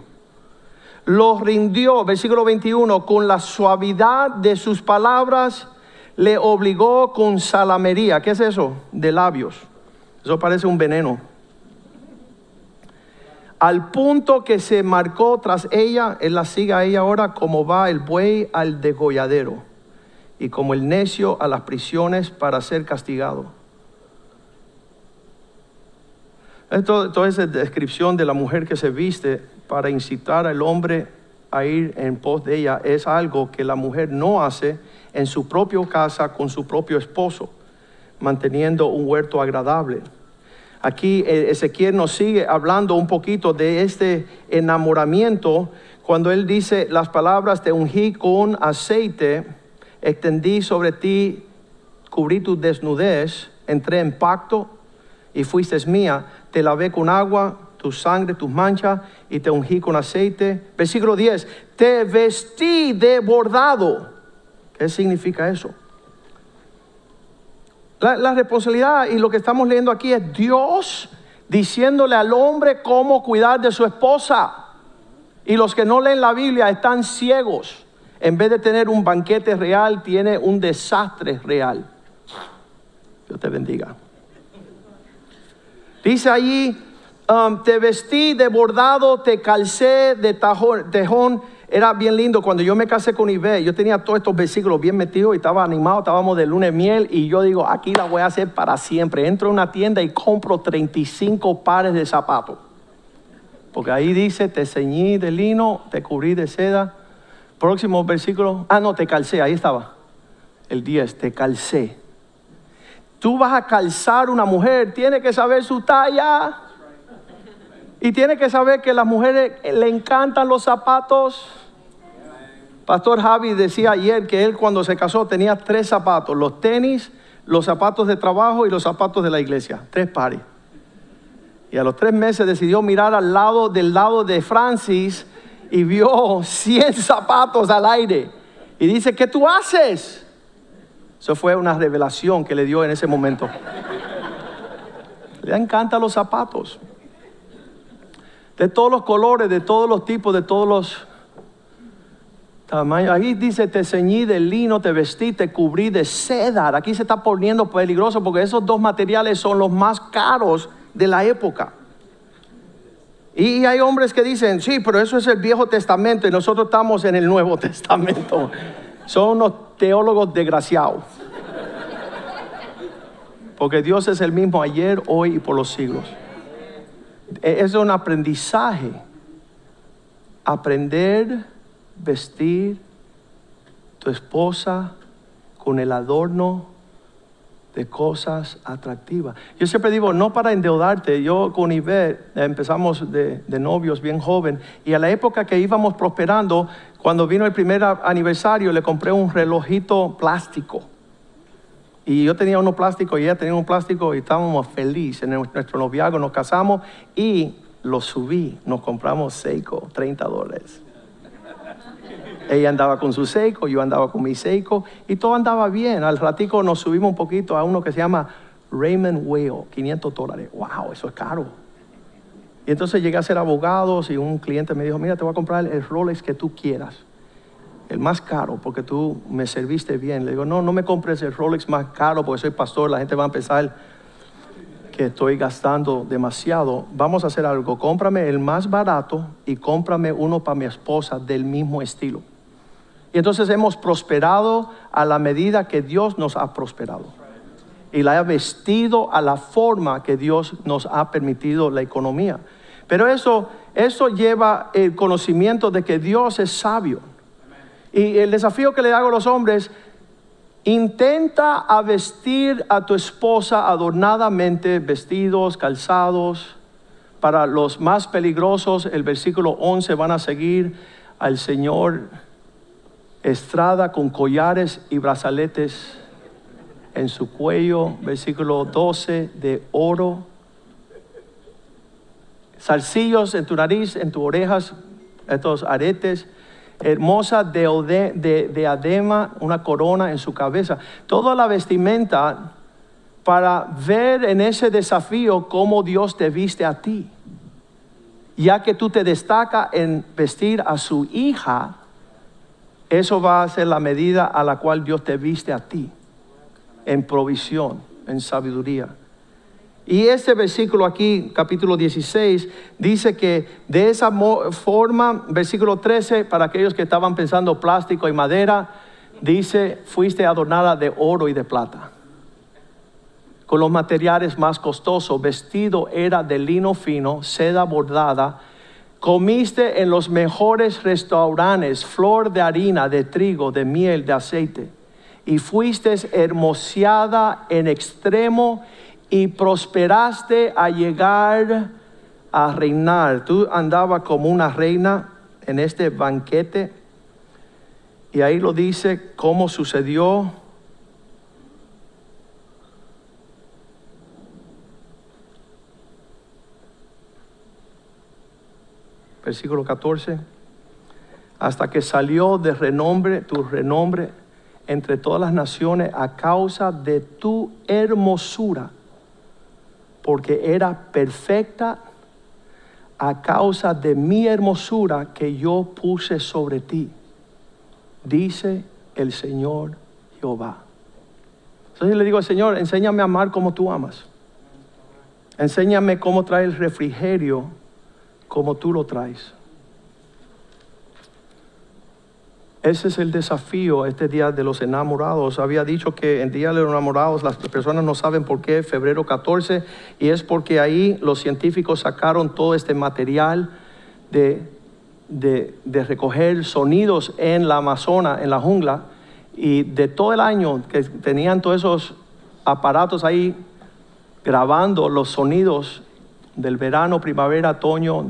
Lo rindió, versículo 21, con la suavidad de sus palabras, le obligó con salamería. ¿Qué es eso? De labios. Eso parece un veneno. Al punto que se marcó tras ella, él la sigue a ella ahora como va el buey al degolladero y como el necio a las prisiones para ser castigado. Esto, esto es la descripción de la mujer que se viste para incitar al hombre a ir en pos de ella. Es algo que la mujer no hace en su propia casa con su propio esposo, manteniendo un huerto agradable. Aquí eh, Ezequiel nos sigue hablando un poquito de este enamoramiento cuando él dice las palabras te ungí con aceite, extendí sobre ti, cubrí tu desnudez, entré en pacto y fuiste mía, te lavé con agua, tu sangre, tus manchas y te ungí con aceite. Versículo 10, te vestí de bordado. ¿Qué significa eso? La, la, responsabilidad y lo que estamos leyendo aquí es Dios diciéndole al hombre cómo cuidar de su esposa. Y los que no leen la Biblia están ciegos. En vez de tener un banquete real, tiene un desastre real. Dios te bendiga. Dice allí, um, te vestí de bordado, te calcé de tejón era bien lindo cuando yo me casé con Ibe, yo tenía todos estos versículos bien metidos y estaba animado, estábamos de lunes miel y yo digo, aquí la voy a hacer para siempre. Entro a una tienda y compro 35 pares de zapatos. Porque ahí dice, te ceñí de lino, te cubrí de seda. Próximo versículo, ah, no, te calcé, ahí estaba. El 10, te calcé. Tú vas a calzar una mujer, tiene que saber su talla. Y tiene que saber que las mujeres le encantan los zapatos. Pastor Javi decía ayer que él cuando se casó tenía tres zapatos, los tenis, los zapatos de trabajo y los zapatos de la iglesia, tres pares. Y a los tres meses decidió mirar al lado del lado de Francis y vio 100 zapatos al aire. Y dice, ¿qué tú haces? Eso fue una revelación que le dio en ese momento. Le encantan los zapatos de todos los colores, de todos los tipos, de todos los tamaños. Ahí dice, te ceñí de lino, te vestí, te cubrí de cedar. Aquí se está poniendo peligroso porque esos dos materiales son los más caros de la época. Y hay hombres que dicen, sí, pero eso es el Viejo Testamento y nosotros estamos en el Nuevo Testamento. Son unos teólogos desgraciados. Porque Dios es el mismo ayer, hoy y por los siglos. E-, es un aprendizaje. Aprender, vestir tu esposa con el adorno de cosas atractivas. Yo siempre digo, no para endeudarte, yo con Iber empezamos de, novios bien joven y a la época que íbamos prosperando, cuando vino el primer aniversario, le compré un relojito plástico y yo tenía uno plástico y ella tenía un plástico y estábamos felices en nuestro noviazgo. Nos casamos y lo subí. Nos compramos Seiko, 30 dólares. Ella andaba con su Seiko, yo andaba con mi Seiko y todo andaba bien. Al ratico nos subimos un poquito a uno que se llama Raymond Whale, 500 dólares. ¡Wow! Eso es caro. Y entonces llegué a ser abogado y un cliente me dijo, mira, te voy a comprar el Rolex que tú quieras el más caro porque tú me serviste bien. Le digo, no, no me compres el Rolex más caro porque soy pastor, la gente va a pensar que estoy gastando demasiado. Vamos a hacer algo, cómprame el más barato y cómprame uno para mi esposa del mismo estilo. Y entonces hemos prosperado a la medida que Dios nos ha prosperado. Y la ha vestido a la forma que Dios nos ha permitido la economía. Pero eso, eso lleva el conocimiento de que Dios es sabio y el desafío que le hago a los hombres, intenta vestir a tu esposa adornadamente, vestidos, calzados. Para los más peligrosos, el versículo 11 van a seguir al Señor estrada con collares y brazaletes en su cuello, versículo 12, de oro, zarcillos en tu nariz, en tus orejas, estos aretes, hermosa de, de, adema, una corona en su cabeza. Toda la vestimenta para ver en ese desafío cómo Dios te viste a ti. Ya que tú te destaca en vestir a su hija, eso va a ser la medida a la cual Dios te viste a ti, en provisión, en sabiduría. Y este versículo aquí, capítulo 16, dice que de esa forma, versículo 13, para aquellos que estaban pensando plástico y madera, dice, fuiste adornada de oro y de plata. Con los materiales más costosos, vestido era de lino fino, seda bordada, comiste en los mejores restaurantes flor de harina, de trigo, de miel, de aceite, y fuiste hermoseada en extremo y prosperaste a llegar a reinar. Tú andabas como una reina en este banquete y ahí lo dice cómo sucedió. Versículo 14. Hasta que salió de renombre, tu renombre entre todas las naciones a causa de tu hermosura porque era perfecta a causa de mi hermosura que yo puse sobre ti, dice el Señor Jehová. Entonces le digo al Señor, enséñame a amar como tú amas. Enséñame cómo traer el refrigerio como tú lo traes. Ese es el desafío este día de los enamorados. Había dicho que en Día de los Enamorados las personas no saben por qué febrero 14 y es porque ahí los científicos sacaron todo este material de, de, de recoger sonidos en la Amazona, en la jungla, y de todo el año que tenían todos esos aparatos ahí grabando los sonidos del verano, primavera, otoño,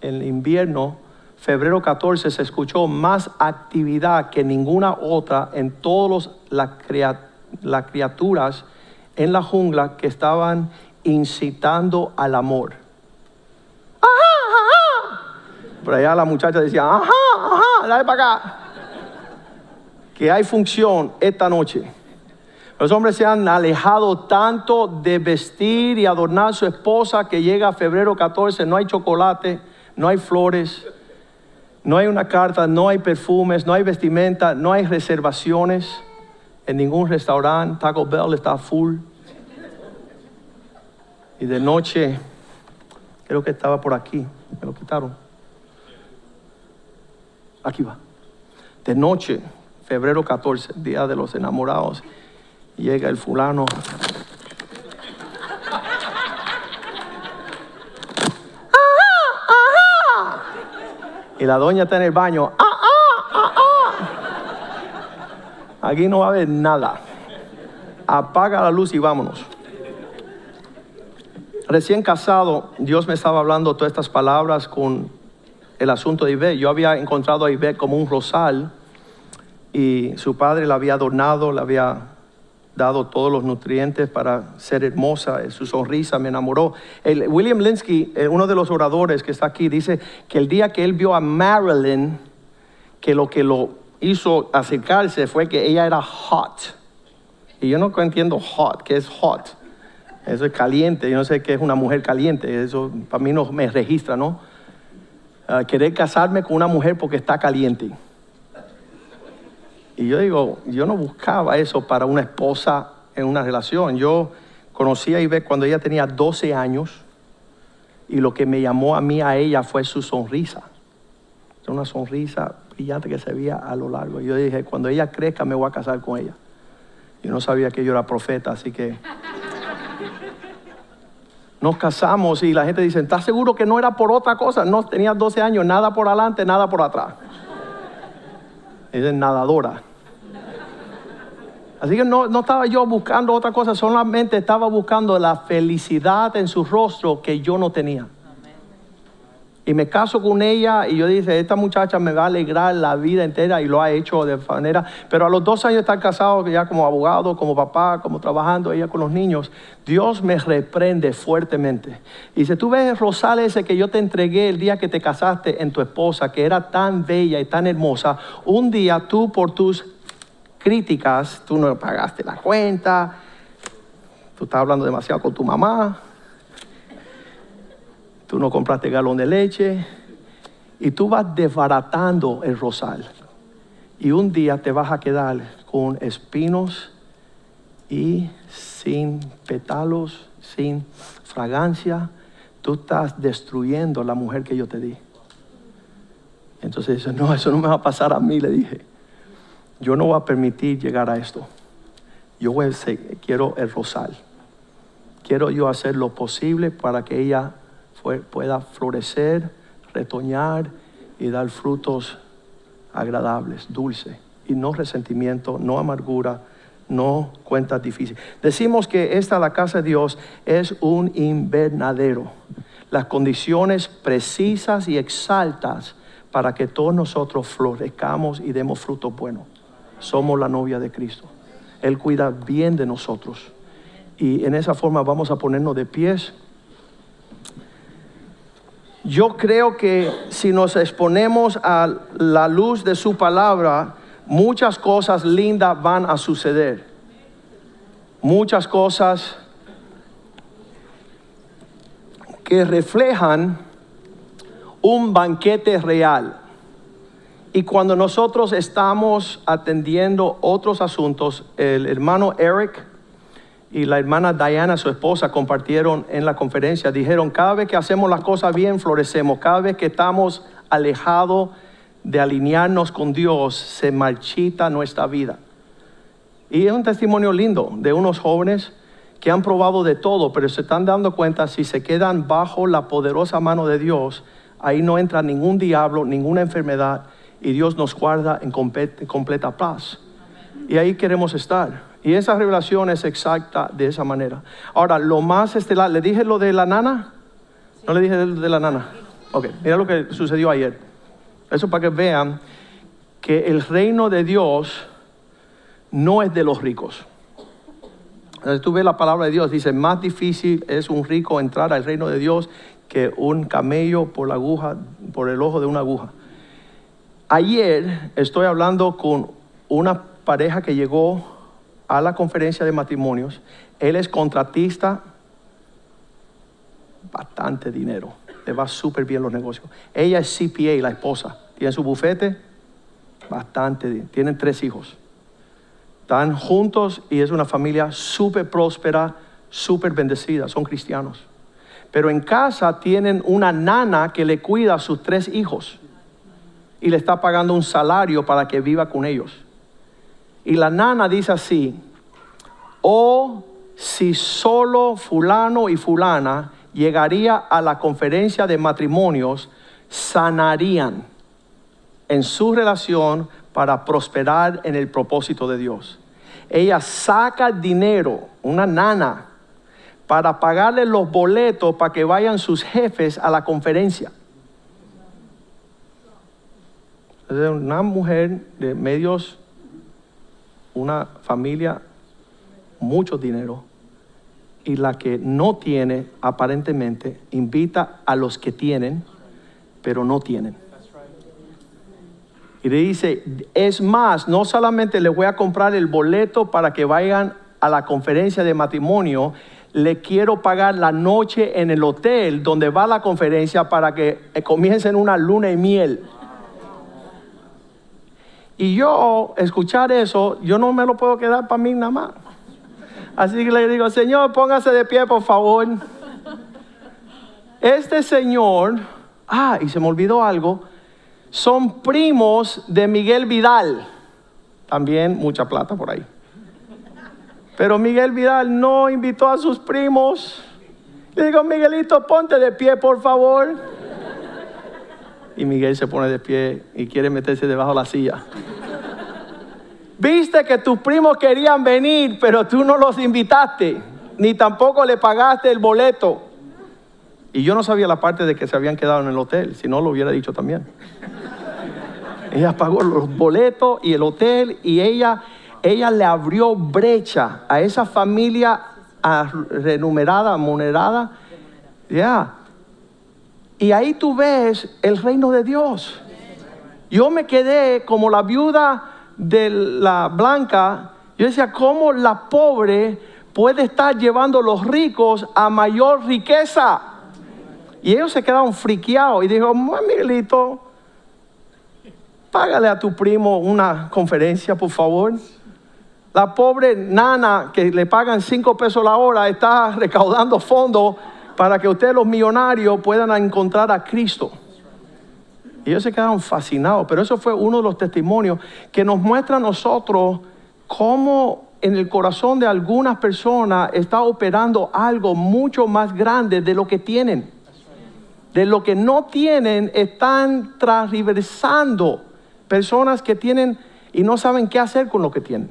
el invierno, febrero 14 se escuchó más actividad que ninguna otra en todas las criaturas en la jungla que estaban incitando al amor. Ajá, ajá. Por allá la muchacha decía, ajá, ajá, dale para acá. Que hay función esta noche. Los hombres se han alejado tanto de vestir y adornar a su esposa que llega febrero 14, no hay chocolate, no hay flores, no hay una carta, no hay perfumes, no hay vestimenta, no hay reservaciones en ningún restaurante. Taco Bell está full. Y de noche, creo que estaba por aquí, me lo quitaron. Aquí va. De noche, febrero 14, día de los enamorados, llega el fulano. Y la doña está en el baño. ¡Ah, ah, ah, ah! Aquí no va a haber nada. Apaga la luz y vámonos. Recién casado, Dios me estaba hablando todas estas palabras con el asunto de Ivette. Yo había encontrado a Ivette como un rosal y su padre la había adornado, la había dado todos los nutrientes para ser hermosa, su sonrisa me enamoró. William Linsky, eh, uno de los oradores que está aquí, dice que el día que él vio a Marilyn, que lo que lo hizo acercarse fue que ella era hot. Y yo no entiendo hot, ¿qué es hot? Eso es caliente, yo no sé qué es una mujer caliente, eso para mí no me registra, ¿no? Ah, querer casarme con una mujer porque está caliente. Y yo digo, yo no buscaba eso para una esposa en una relación. Yo conocí a Ivette cuando ella tenía 12 años y lo que me llamó a mí a ella fue su sonrisa. Una sonrisa brillante que se veía a lo largo. Y yo dije, cuando ella crezca me voy a casar con ella. Yo no sabía que yo era profeta, así que nos casamos y la gente dice, ¿estás seguro que no era por otra cosa? No, tenía 12 años, nada por adelante, nada por atrás es nadadora. Así que no, no, estaba yo buscando otra cosa, solamente estaba buscando la felicidad en su rostro que yo no tenía. Y me caso con ella y yo dije, esta muchacha me va a alegrar la vida entera y lo ha hecho de manera. Pero a los dos años de estar casado, ya como abogado, como papá, como trabajando ella con los niños, Dios me reprende fuertemente. Y dice, tú ves el rosal ese que yo te entregué el día que te casaste en tu esposa, que era tan bella y tan hermosa, un día tú por tus críticas, tú no pagaste la cuenta, tú estás hablando demasiado con tu mamá, tú no compraste galón de leche y tú vas desbaratando el rosal. Y un día te vas a quedar con espinos y sin pétalos, sin fragancia. Tú estás destruyendo la mujer que yo te di. Entonces dice, no, eso no me va a pasar a mí, le dije. Yo no voy a permitir llegar a esto. Yo voy a quiero el rosal. Quiero yo hacer lo posible para que ella pueda florecer, retoñar y dar frutos agradables, dulces, y no resentimiento, no amargura, no cuentas difíciles. Decimos que esta, la casa de Dios, es un invernadero. Las condiciones precisas y exaltas para que todos nosotros florezcamos y demos frutos buenos. Somos la novia de Cristo. Él cuida bien de nosotros. Y en esa forma vamos a ponernos de pies. Yo creo que si nos exponemos a la luz de su palabra, muchas cosas lindas van a suceder. Muchas cosas que reflejan un banquete real. Y cuando nosotros estamos atendiendo otros asuntos, el hermano Eric y la hermana Diana, su esposa, compartieron en la conferencia, dijeron, cada vez que hacemos las cosas bien, florecemos, cada vez que estamos alejados de alinearnos con Dios, se marchita nuestra vida. Y es un testimonio lindo de unos jóvenes que han probado de todo, pero se están dando cuenta si se quedan bajo la poderosa mano de Dios, ahí no entra ningún diablo, ninguna enfermedad, y Dios nos guarda en completa paz. Y ahí queremos estar. Y esa revelación es exacta de esa manera. Ahora, lo más estelar, ¿le dije lo de la nana? ¿No le dije de la nana? Ok, mira lo que sucedió ayer. Eso para que vean que el reino de Dios no es de los ricos. Entonces tú ves la palabra de Dios, dice, más difícil es un rico entrar al reino de Dios que un camello por la aguja, por el ojo de una aguja. Ayer estoy hablando con una pareja que llegó a la conferencia de matrimonios. Él es contratista, bastante dinero, le va súper bien los negocios. Ella es CPA, la esposa, tiene su bufete, bastante, tienen tres hijos. Están juntos y es una familia súper próspera, súper bendecida, son cristianos. Pero en casa tienen una nana que le cuida a sus tres hijos y le está pagando un salario para que viva con ellos. Y la nana dice así, oh, si solo fulano y fulana llegaría a la conferencia de matrimonios, sanarían en su relación para prosperar en el propósito de Dios. Ella saca dinero, una nana, para pagarle los boletos para que vayan sus jefes a la conferencia. Una mujer de medios una familia mucho dinero y la que no tiene aparentemente invita a los que tienen, pero no tienen. Y le dice, es más, no solamente le voy a comprar el boleto para que vayan a la conferencia de matrimonio, le quiero pagar la noche en el hotel donde va la conferencia para que comiencen una luna y miel. Y yo, escuchar eso, yo no me lo puedo quedar para mí nada más. Así que le digo, Señor, póngase de pie, por favor. Este señor, ah, y se me olvidó algo, son primos de Miguel Vidal. También mucha plata por ahí. Pero Miguel Vidal no invitó a sus primos. Le digo, Miguelito, ponte de pie, por favor. Y Miguel se pone de pie y quiere meterse debajo de la silla. Viste que tus primos querían venir, pero tú no los invitaste, ni tampoco le pagaste el boleto. Y yo no sabía la parte de que se habían quedado en el hotel, si no lo hubiera dicho también. ella pagó los boletos y el hotel y ella, ella le abrió brecha a esa familia renumerada, monerada. Ya. Y ahí tú ves el reino de Dios. Yo me quedé como la viuda de la blanca. Yo decía, ¿cómo la pobre puede estar llevando a los ricos a mayor riqueza? Y ellos se quedaron friqueados y dijo, Miguelito, págale a tu primo una conferencia, por favor. La pobre nana que le pagan cinco pesos la hora está recaudando fondos para que ustedes los millonarios puedan encontrar a Cristo. Y ellos se quedaron fascinados, pero eso fue uno de los testimonios que nos muestra a nosotros cómo en el corazón de algunas personas está operando algo mucho más grande de lo que tienen. De lo que no tienen están transversando personas que tienen y no saben qué hacer con lo que tienen.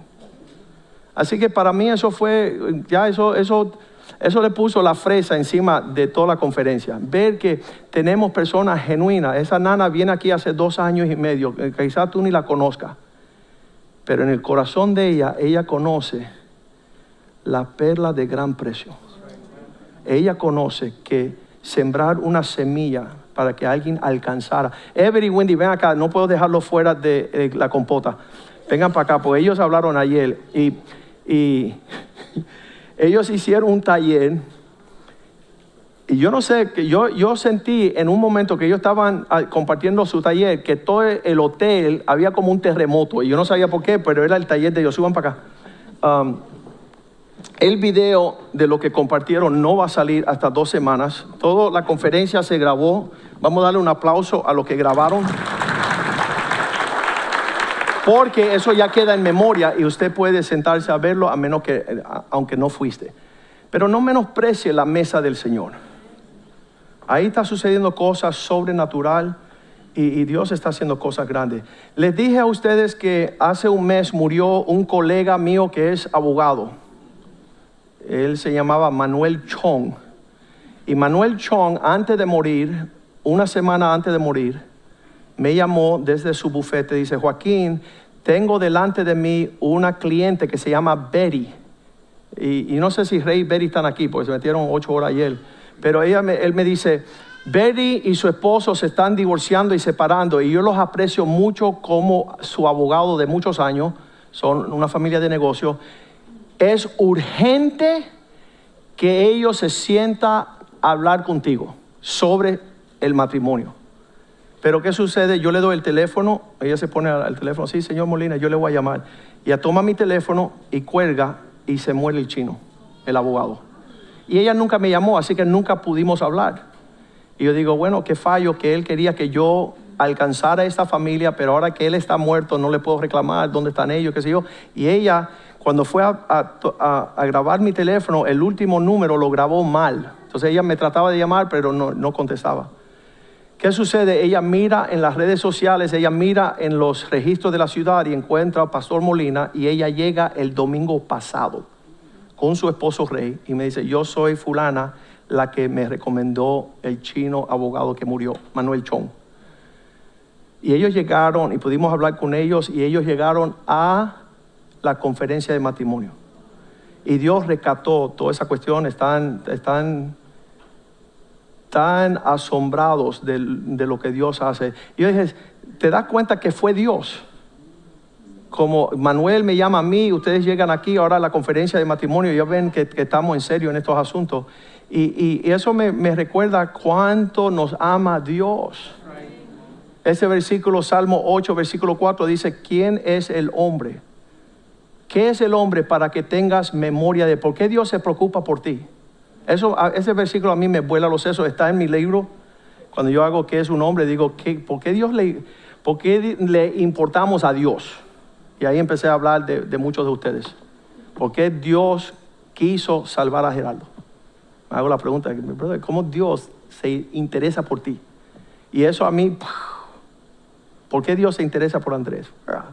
Así que para mí eso fue, ya eso, eso eso le puso la fresa encima de toda la conferencia. Ver que tenemos personas genuinas. Esa nana viene aquí hace dos años y medio. Quizás tú ni la conozcas. Pero en el corazón de ella, ella conoce la perla de gran precio. Ella conoce que sembrar una semilla para que alguien alcanzara. Every Wendy, ven acá, no puedo dejarlo fuera de eh, la compota. Vengan para acá, porque ellos hablaron ayer y, y ellos hicieron un taller y yo no sé, yo, yo sentí en un momento que ellos estaban ah, compartiendo su taller que todo el hotel había como un terremoto y yo no sabía por qué, pero era el taller de ellos. Suban para acá. Um, el video de lo que compartieron no va a salir hasta dos semanas. Toda la conferencia se grabó. Vamos a darle un aplauso a los que grabaron. Porque eso ya queda en memoria y usted puede sentarse a verlo a menos que, eh, aunque no fuiste. Pero no menosprecie la mesa del Señor. Ahí está sucediendo cosas sobrenatural y, y Dios está haciendo cosas grandes. Les dije a ustedes que hace un mes murió un colega mío que es abogado. Él se llamaba Manuel Chong. Y Manuel Chong, antes de morir, una semana antes de morir, me llamó desde su bufete. Dice, Joaquín, tengo delante de mí una cliente que se llama Betty. Y, no sé si Rey y Betty están aquí, porque se metieron ocho horas ayer. Pero él me dice, Betty y su esposo se están divorciando y separando. Y yo los aprecio mucho como su abogado de muchos años. Son una familia de negocio. Es urgente que ellos se sientan a hablar contigo sobre el matrimonio. Pero ¿qué sucede? Yo le doy el teléfono, ella se pone al teléfono, sí, señor Molina, yo le voy a llamar. Ella toma mi teléfono y cuelga y se muere el chino, el abogado. Y ella nunca me llamó, así que nunca pudimos hablar. Y yo digo, bueno, qué fallo que él quería que yo alcanzara a esta familia, pero ahora que él está muerto no le puedo reclamar dónde están ellos, qué sé yo. Y ella, cuando fue a, grabar mi teléfono, el último número lo grabó mal. Entonces ella me trataba de llamar, pero no contestaba. ¿Qué sucede? Ella mira en las redes sociales, ella mira en los registros de la ciudad y encuentra a Pastor Molina y ella llega el domingo pasado con su esposo Rey y me dice, yo soy fulana la que me recomendó el chino abogado que murió, Manuel Chong. Y ellos llegaron y pudimos hablar con ellos y ellos llegaron a la conferencia de matrimonio. Y Dios rescató toda esa cuestión, están, están tan asombrados del- de, lo que Dios hace. Yo dije, ¿te das cuenta que fue Dios? Como Manuel me llama a mí, ustedes llegan aquí ahora a la conferencia de matrimonio, ya ven que, que estamos en serio en estos asuntos. Y, y- y eso me, me recuerda cuánto nos ama Dios. Ese versículo, Salmo 8, versículo 4, dice, ¿quién es el hombre? ¿Qué es el hombre para que tengas memoria de por qué Dios se preocupa por ti? Eso, ese versículo a mí me vuela los sesos, está en mi libro. Cuando yo hago qué es un hombre, digo, ¿qué, ¿por qué Dios le, por qué le importamos a Dios? Y ahí empecé a hablar de, de muchos de ustedes. ¿Por qué Dios quiso salvar a Geraldo? Me hago la pregunta, ¿cómo Dios se interesa por ti? Y eso a mí, ¿por qué Dios se interesa por Andrés? Ah,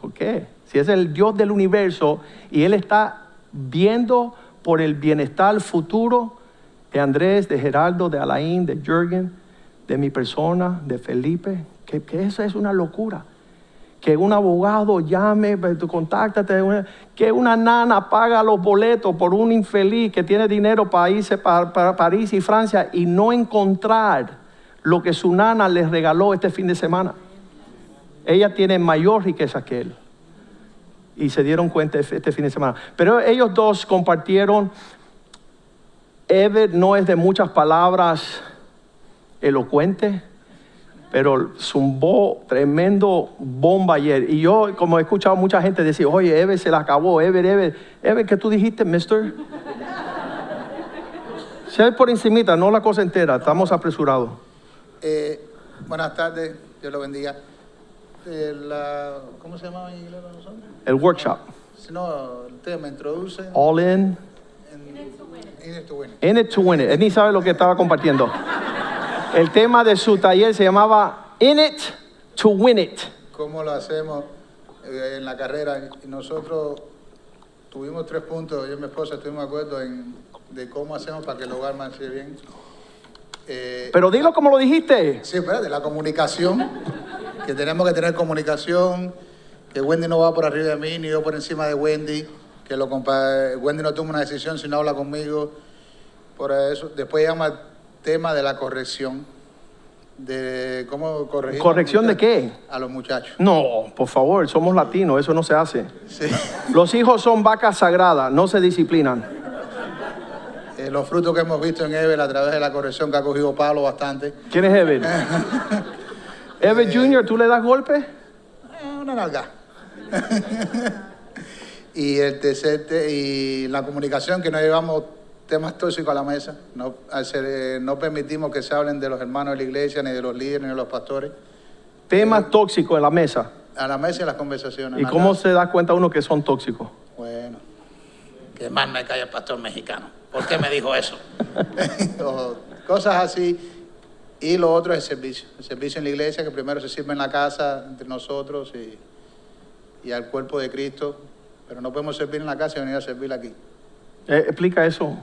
¿Por qué? Si es el Dios del universo y Él está viendo por el bienestar futuro de Andrés, de Geraldo, de Alain, de Jürgen, de mi persona, de Felipe, que, que eso es una locura. Que un abogado llame, contáctate, que una nana paga los boletos por un infeliz que tiene dinero para irse para, para París y Francia y no encontrar lo que su nana les regaló este fin de semana. Ella tiene mayor riqueza que él. Y se dieron cuenta este fin de semana. Pero ellos dos compartieron. Ever no es de muchas palabras elocuente, pero zumbó tremendo bomba ayer. Y yo, como he escuchado mucha gente decir, oye, Ever se la acabó, Ever, Ever. Ever, ¿qué tú dijiste, mister? Sé por encimita, no la cosa entera, estamos apresurados. Eh, buenas tardes, Dios lo bendiga. Eh, ¿Cómo se llama en inglés nosotros? El workshop, no, el tema introduce. all in. In it to win it. In it to win it. Él ni sabe lo que estaba compartiendo. El tema de su taller se llamaba In it to win it. ¿Cómo lo hacemos eh, en la carrera? Nosotros tuvimos tres puntos, yo y mi esposa estuvimos de acuerdo en de cómo hacemos para que el hogar marche bien. Eh, Pero dilo como lo dijiste. Sí, espérate, la comunicación, que tenemos que tener comunicación, que Wendy no va por arriba de mí, ni yo por encima de Wendy, que lo Wendy no toma una decisión si no habla conmigo, por eso. Después llama el tema de la corrección, de cómo corregir. ¿Corrección de qué? A los muchachos. No, por favor, somos latinos, eso no se hace. Sí. Los hijos son vacas sagradas, no se disciplinan. Eh, los frutos que hemos visto en Evel a través de la corrección que ha cogido Pablo bastante. ¿Quién es Evan? Evan Jr., ¿tú le das golpe? Eh, una nalga. y el tercer te- y la comunicación que no llevamos temas tóxicos a la mesa, no, hacer, eh, no permitimos que se hablen de los hermanos de la iglesia, ni de los líderes, ni de los pastores. Temas tóxicos en la mesa. a la mesa y a las conversaciones. ¿Y cómo casa. se da cuenta uno que son tóxicos? Bueno, que más me cae el pastor mexicano. ¿Por qué me dijo eso? O cosas así. Y lo otro es el servicio. El servicio en la iglesia, que primero se sirve en la casa, entre nosotros y, y al cuerpo de Cristo. Pero no podemos servir en la casa y venir a servir aquí. Eh, explica eso.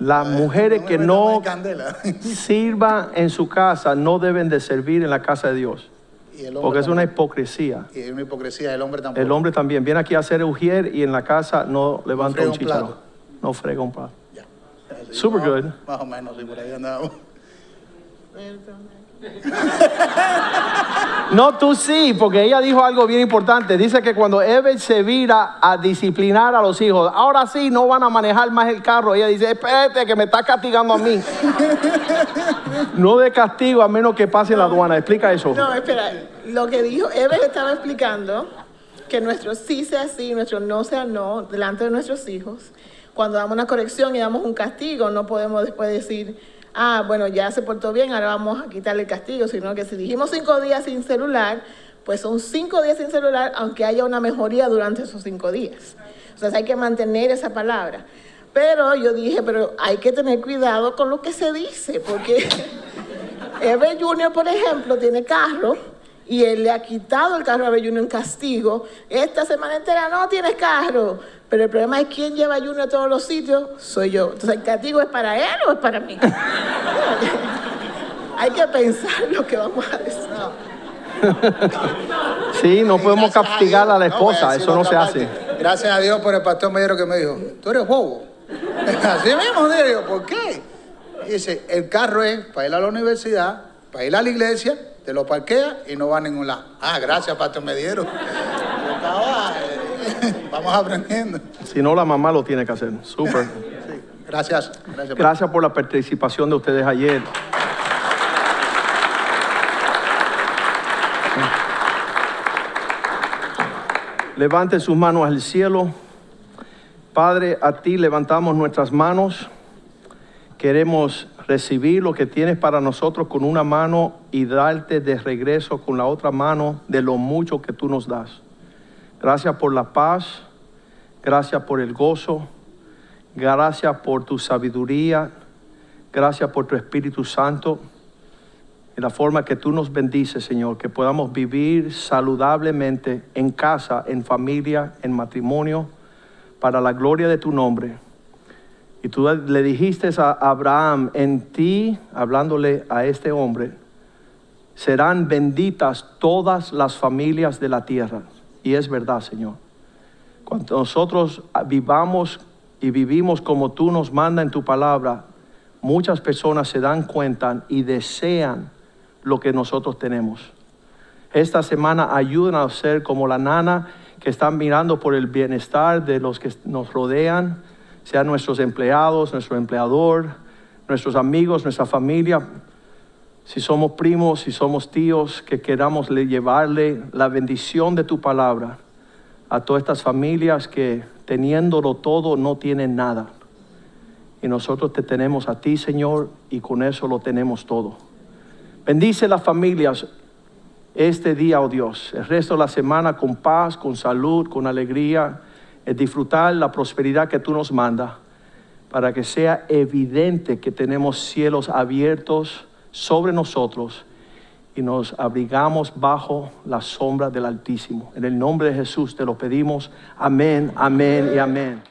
Las mujeres me que no sirvan en su casa no deben de servir en la casa de Dios. Y Porque es una hipocresía. Y es una hipocresía. El hombre tampoco. El hombre también viene aquí a hacer ujier y en la casa no levanta un plato. No frega un plato. Ya. Super good. Más o menos, sí, por ahí andamos. No, tú sí, porque ella dijo algo bien importante. Dice que cuando Eve se vira a disciplinar a los hijos, ahora sí no van a manejar más el carro. Ella dice, espérate que me está castigando a mí. No de castigo a menos que pase la aduana. Explica eso. No, espera. Lo que dijo, Eve estaba explicando que nuestro sí sea sí, nuestro no sea no, delante de nuestros hijos. Cuando damos una corrección y damos un castigo, no podemos después decir, ah, bueno, ya se portó bien, ahora vamos a quitarle el castigo, sino que si dijimos cinco días sin celular, pues son cinco días sin celular, aunque haya una mejoría durante esos cinco días. Entonces hay que mantener esa palabra. Pero yo dije, pero hay que tener cuidado con lo que se dice, porque Eve Junior, por ejemplo, tiene carro y él le ha quitado el carro a Eve Junior en castigo. Esta semana entera no tienes carro. Pero el problema es quién lleva a Junior a todos los sitios, soy yo. Entonces, ¿el castigo es para él o es para mí? Hay que pensar lo que vamos a decir. Sí, no podemos castigar a la. No, esposa. Eso no se parte. hace. Gracias a Dios por el pastor Medero que me dijo, tú eres bobo. Así mismo, digo yo, ¿por qué? Dice, el carro es para ir a la universidad, para ir a la iglesia, te lo parquea y no va a ningún lado. Ah, gracias, pastor Mediero. Vamos aprendiendo. Si no, la mamá lo tiene que hacer. Súper. Gracias. Gracias. Gracias por la participación de ustedes ayer. Levante sus manos al cielo. Padre, a ti levantamos nuestras manos. Queremos recibir lo que tienes para nosotros con una mano y darte de regreso con la otra mano de lo mucho que tú nos das. Gracias por la paz. Gracias por el gozo. Gracias por tu sabiduría. Gracias por tu Espíritu Santo. Y la forma que tú nos bendices, Señor, que podamos vivir saludablemente en casa, en familia, en matrimonio, para la gloria de tu nombre. Y tú le dijiste a Abraham, en ti, hablándole a este hombre, serán benditas todas las familias de la tierra. Y es verdad, Señor. Cuando nosotros vivamos y vivimos como tú nos manda en tu palabra, muchas personas se dan cuenta y desean lo que nosotros tenemos. Esta semana ayudan a ser como la nana que están mirando por el bienestar de los que nos rodean, sean nuestros empleados, nuestro empleador, nuestros amigos, nuestra familia. Si somos primos, si somos tíos, que queramos le- llevarle la bendición de tu palabra a todas estas familias que teniéndolo todo no tienen nada. Y nosotros te tenemos a ti, Señor, y con eso lo tenemos todo. Bendice las familias este día, oh Dios, el resto de la semana con paz, con salud, con alegría, el disfrutar la prosperidad que tú nos mandas, para que sea evidente que tenemos cielos abiertos sobre nosotros y nos abrigamos bajo la sombra del Altísimo. En el nombre de Jesús te lo pedimos. Amén, amén y amén.